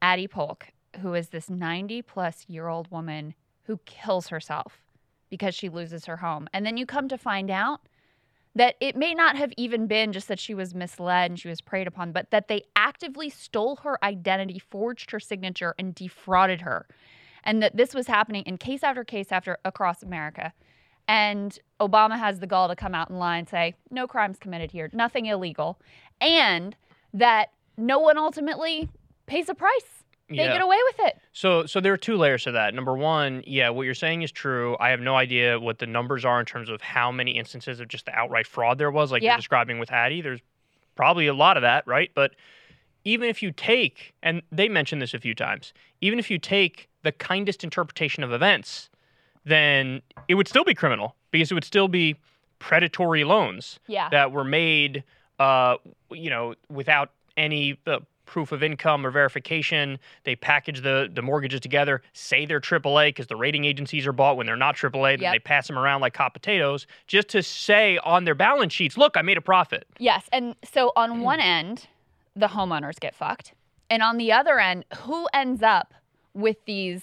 Addie Polk, who is this 90 plus year old woman who kills herself because she loses her home. And then you come to find out that it may not have even been just that she was misled and she was preyed upon, but that they actively stole her identity, forged her signature, and defrauded her. And that this was happening in case after case after across America. And Obama has the gall to come out and lie and say, no crimes committed here, nothing illegal. And that no one ultimately pays a price. They Yeah. get away with it. So, so there are two layers to that. Number one, yeah, what you're saying is true. I have no idea what the numbers are in terms of how many instances of just the outright fraud there was, like Yeah. you're describing with Addie. There's probably a lot of that, right? But even if you take, and they mentioned this a few times, even if you take the kindest interpretation of events, then it would still be criminal because it would still be predatory loans Yeah. that were made, uh, you know, without any uh, proof of income or verification. They package the the mortgages together, say they're AAA because the rating agencies are bought when they're not AAA. Then Yep. they pass them around like hot potatoes just to say on their balance sheets, "Look, I made a profit." Yes. And so on one end, the homeowners get fucked. And on the other end, who ends up with these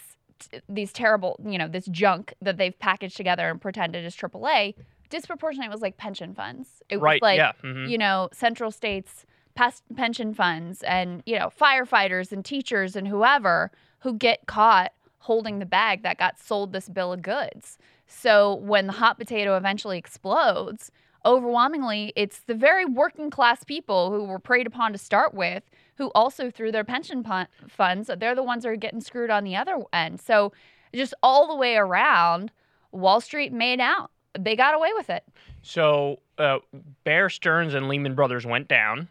these terrible, you know, this junk that they've packaged together and pretended is AAA? Disproportionately, it was like pension funds. It Right, was like, yeah, mhm. you know, central states past pension funds and, you know, firefighters and teachers and whoever who get caught holding the bag that got sold this bill of goods. So when the hot potato eventually explodes, overwhelmingly it's the very working class people who were preyed upon to start with who also through their pension funds. They're the ones that are getting screwed on the other end. So just all the way around wall street made out. They got away with it. So uh, Bear Stearns and Lehman Brothers went down,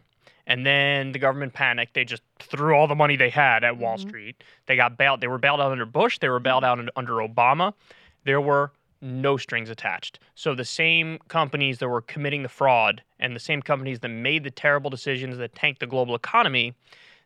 and then the government panicked. They just threw all the money they had at Wall Mhm. Street. They got bailed. They were bailed out under Bush. They were bailed out under Obama. There were no strings attached. So the same companies that were committing the fraud and the same companies that made the terrible decisions that tanked the global economy,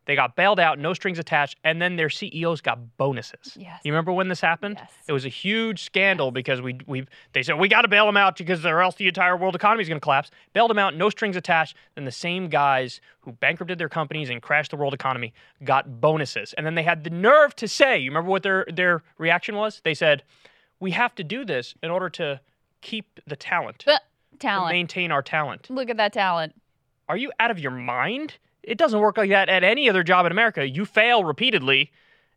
they got bailed out, no strings attached, and then their CEOs got bonuses. Yes. You remember when this happened? Yes. It was a huge scandal because we we they said we got to bail them out because or else the entire world economy is going to collapse. Bailed them out, no strings attached. Then the same guys who bankrupted their companies and crashed the world economy got bonuses, and then they had the nerve to say, you remember what their their reaction was? They said, "We have to do this in order to keep the talent, but to talent maintain our talent." look at that talent Are you out of your mind? It doesn't work like that at any other job in America. You fail repeatedly,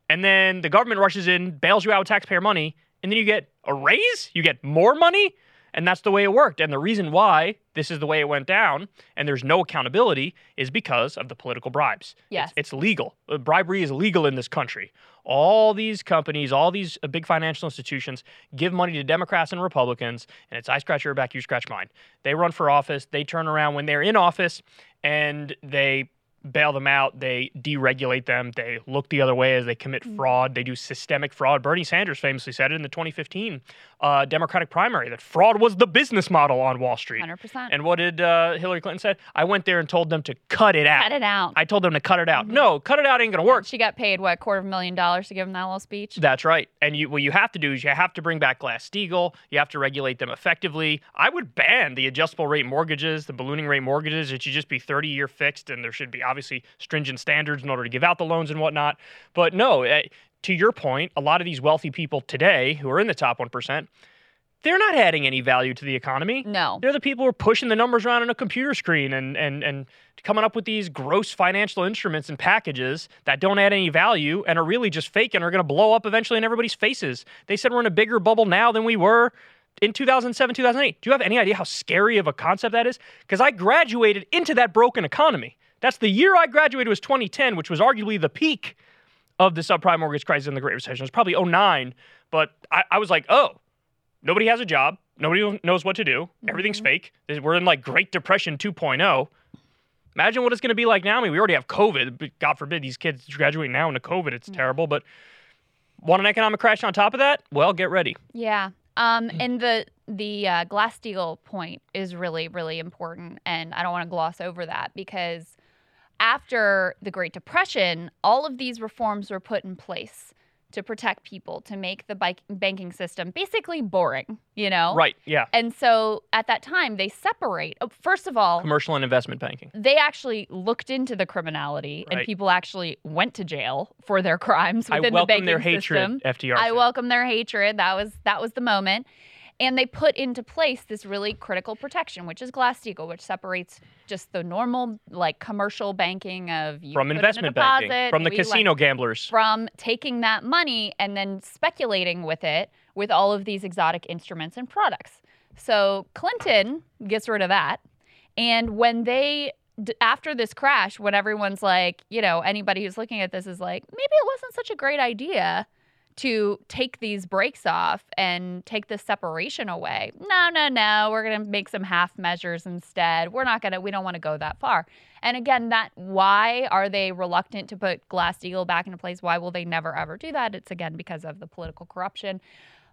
and then the government rushes in, bails you out with taxpayer money, and then you get a raise? You get more money? And that's the way it worked. And the reason why this is the way it went down and there's no accountability is because of the political bribes. Yes. It's, it's legal. Uh, Bribery is legal in this country. All these companies, all these uh, big financial institutions give money to Democrats and Republicans, and it's I scratch your back, you scratch mine. They run for office, they turn around when they're in office, and they bail them out, they deregulate them, they look the other way as they commit fraud, they do systemic fraud. Bernie Sanders famously said it in the 2015 uh, Democratic primary that fraud was the business model on Wall Street. 100%. And what did uh, Hillary Clinton say? I went there and told them to cut it out. cut it out I told them to cut it out. No, cut it out ain't gonna work. she got paid what a quarter of a million dollars to give him that little speech That's right. And you what you have to do is you have to bring back Glass Steagall. You have to regulate them effectively. I would ban the adjustable rate mortgages, the ballooning rate mortgages. It should just be 30 year fixed, and there should be obviously stringent standards in order to give out the loans and whatnot. But no, eh, to your point, a lot of these wealthy people today who are in the top 1%, they're not adding any value to the economy. No. They're the people who are pushing the numbers around on a computer screen and and and coming up with these gross financial instruments and packages that don't add any value and are really just fake and are going to blow up eventually in everybody's faces. They said we're in a bigger bubble now than we were in 2007, 2008. Do you have any idea how scary of a concept that is? Because I graduated into that broken economy. That's the year I graduated was 2010, which was arguably the peak of the subprime mortgage crisis and the Great Recession. It was probably 09, but I, I was like, oh, nobody has a job. Nobody knows what to do. Everything's fake. We're in like Great Depression 2.0. Imagine what it's going to be like now. I mean, we already have COVID. but God forbid these kids graduate now into COVID. It's terrible. But want an economic crash on top of that? Well, get ready. Yeah. Um, and the the uh, Glass Steagall point is really really important, and I don't want to gloss over that because after the Great Depression, all of these reforms were put in place to protect people, to make the bike- banking system basically boring, you know? Right, yeah. And so at that time, they separate. oh, First of all, Commercial and investment banking. they actually looked into the criminality and Right. people actually went to jail for their crimes I within the welcome banking their hatred, system. FDR I said. welcome their hatred. That was that was the moment. And they put into place this really critical protection, which is Glass-Steagall, which separates just the normal like commercial banking of you From put in investment banking, from the casino gamblers. from taking that money and then speculating with it with all of these exotic instruments and products. So Clinton gets rid of that. And when they, after this crash, when everyone's like, you know, anybody who's looking at this is like, maybe it wasn't such a great idea to take these breaks off and take this separation away. No, no, no. We're going to make some half measures instead. We're not going to, we don't want to go that far. And again, that why are they reluctant to put Glass Steagall back into place? Why will they never ever do that? It's again because of the political corruption.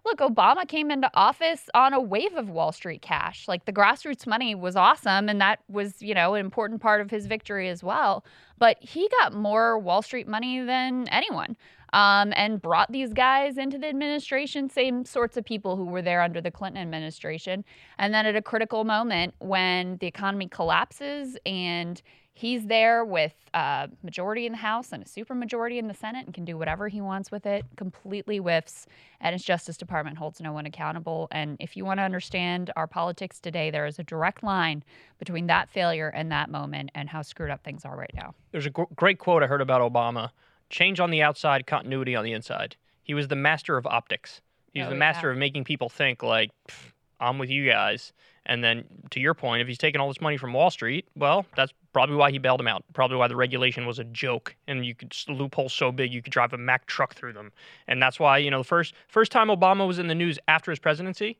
Look, Obama came into office on a wave of Wall Street cash. Like the grassroots money was awesome, and that was, you know, an important part of his victory as well. But he got more Wall Street money than anyone um, and brought these guys into the administration, same sorts of people who were there under the Clinton administration. And then at a critical moment when the economy collapses and he's there with a majority in the House and a supermajority in the Senate and can do whatever he wants with it, completely whiffs, and his Justice Department holds no one accountable. And if you want to understand our politics today, there is a direct line between that failure and that moment and how screwed up things are right now. There's a great quote I heard about Obama change on the outside, continuity on the inside. He was the master of optics. He was Oh, the yeah. master of making people think, like, "Pff, I'm with you guys. And then to your point, if he's taking all this money from Wall Street, well, that's probably why he bailed him out. Probably why the regulation was a joke and you could loopholes so big you could drive a Mack truck through them. And that's why, you know, the first first time Obama was in the news after his presidency,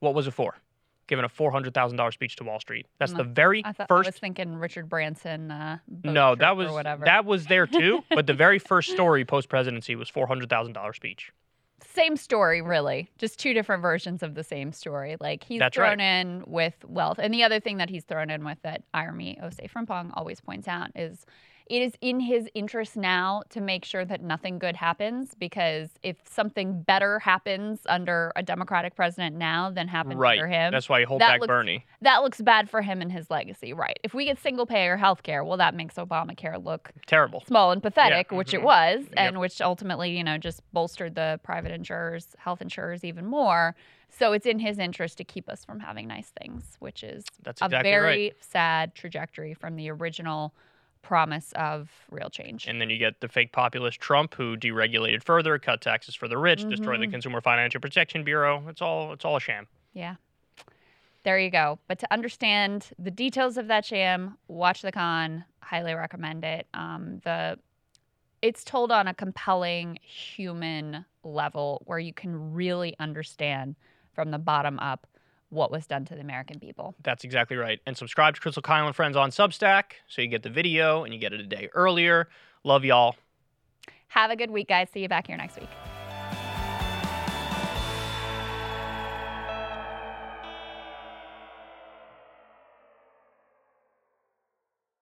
what was it for? Giving a four hundred thousand dollar speech to Wall Street. That's the very I thought first I was thinking Richard Branson. Uh, no, that was whatever. that was there too. but the very first story post presidency was four hundred thousand dollar speech. Same story, really. Just two different versions of the same story. Like he's That's thrown right. in with wealth. And the other thing that he's thrown in with that Irami Osei Frimpong always points out is it is in his interest now to make sure that nothing good happens because if something better happens under a Democratic president now than happened Right. under him. That's why he hold that back looks- Bernie. That looks bad for him and his legacy, right? If we get single payer health care, well, that makes Obamacare look Terrible. small and pathetic, which it mhm. was, and which ultimately, you know, just bolstered the private insurers, health insurers even more. So it's in his interest to keep us from having nice things, which is That's a very right. sad trajectory from the original promise of real change. And then you get the fake populist Trump who deregulated further, cut taxes for the rich, destroyed the Mhm. Consumer Financial Protection Bureau. It's all it's all a sham. Yeah. There you go. But to understand the details of that sham, watch the con. Highly recommend it. Um, the it's told on a compelling human level where you can really understand from the bottom up what was done to the American people. That's exactly right. And subscribe to Krystal Kyle and Friends on Substack so you get the video and you get it a day earlier. Love y'all. Have a good week, guys. See you back here next week.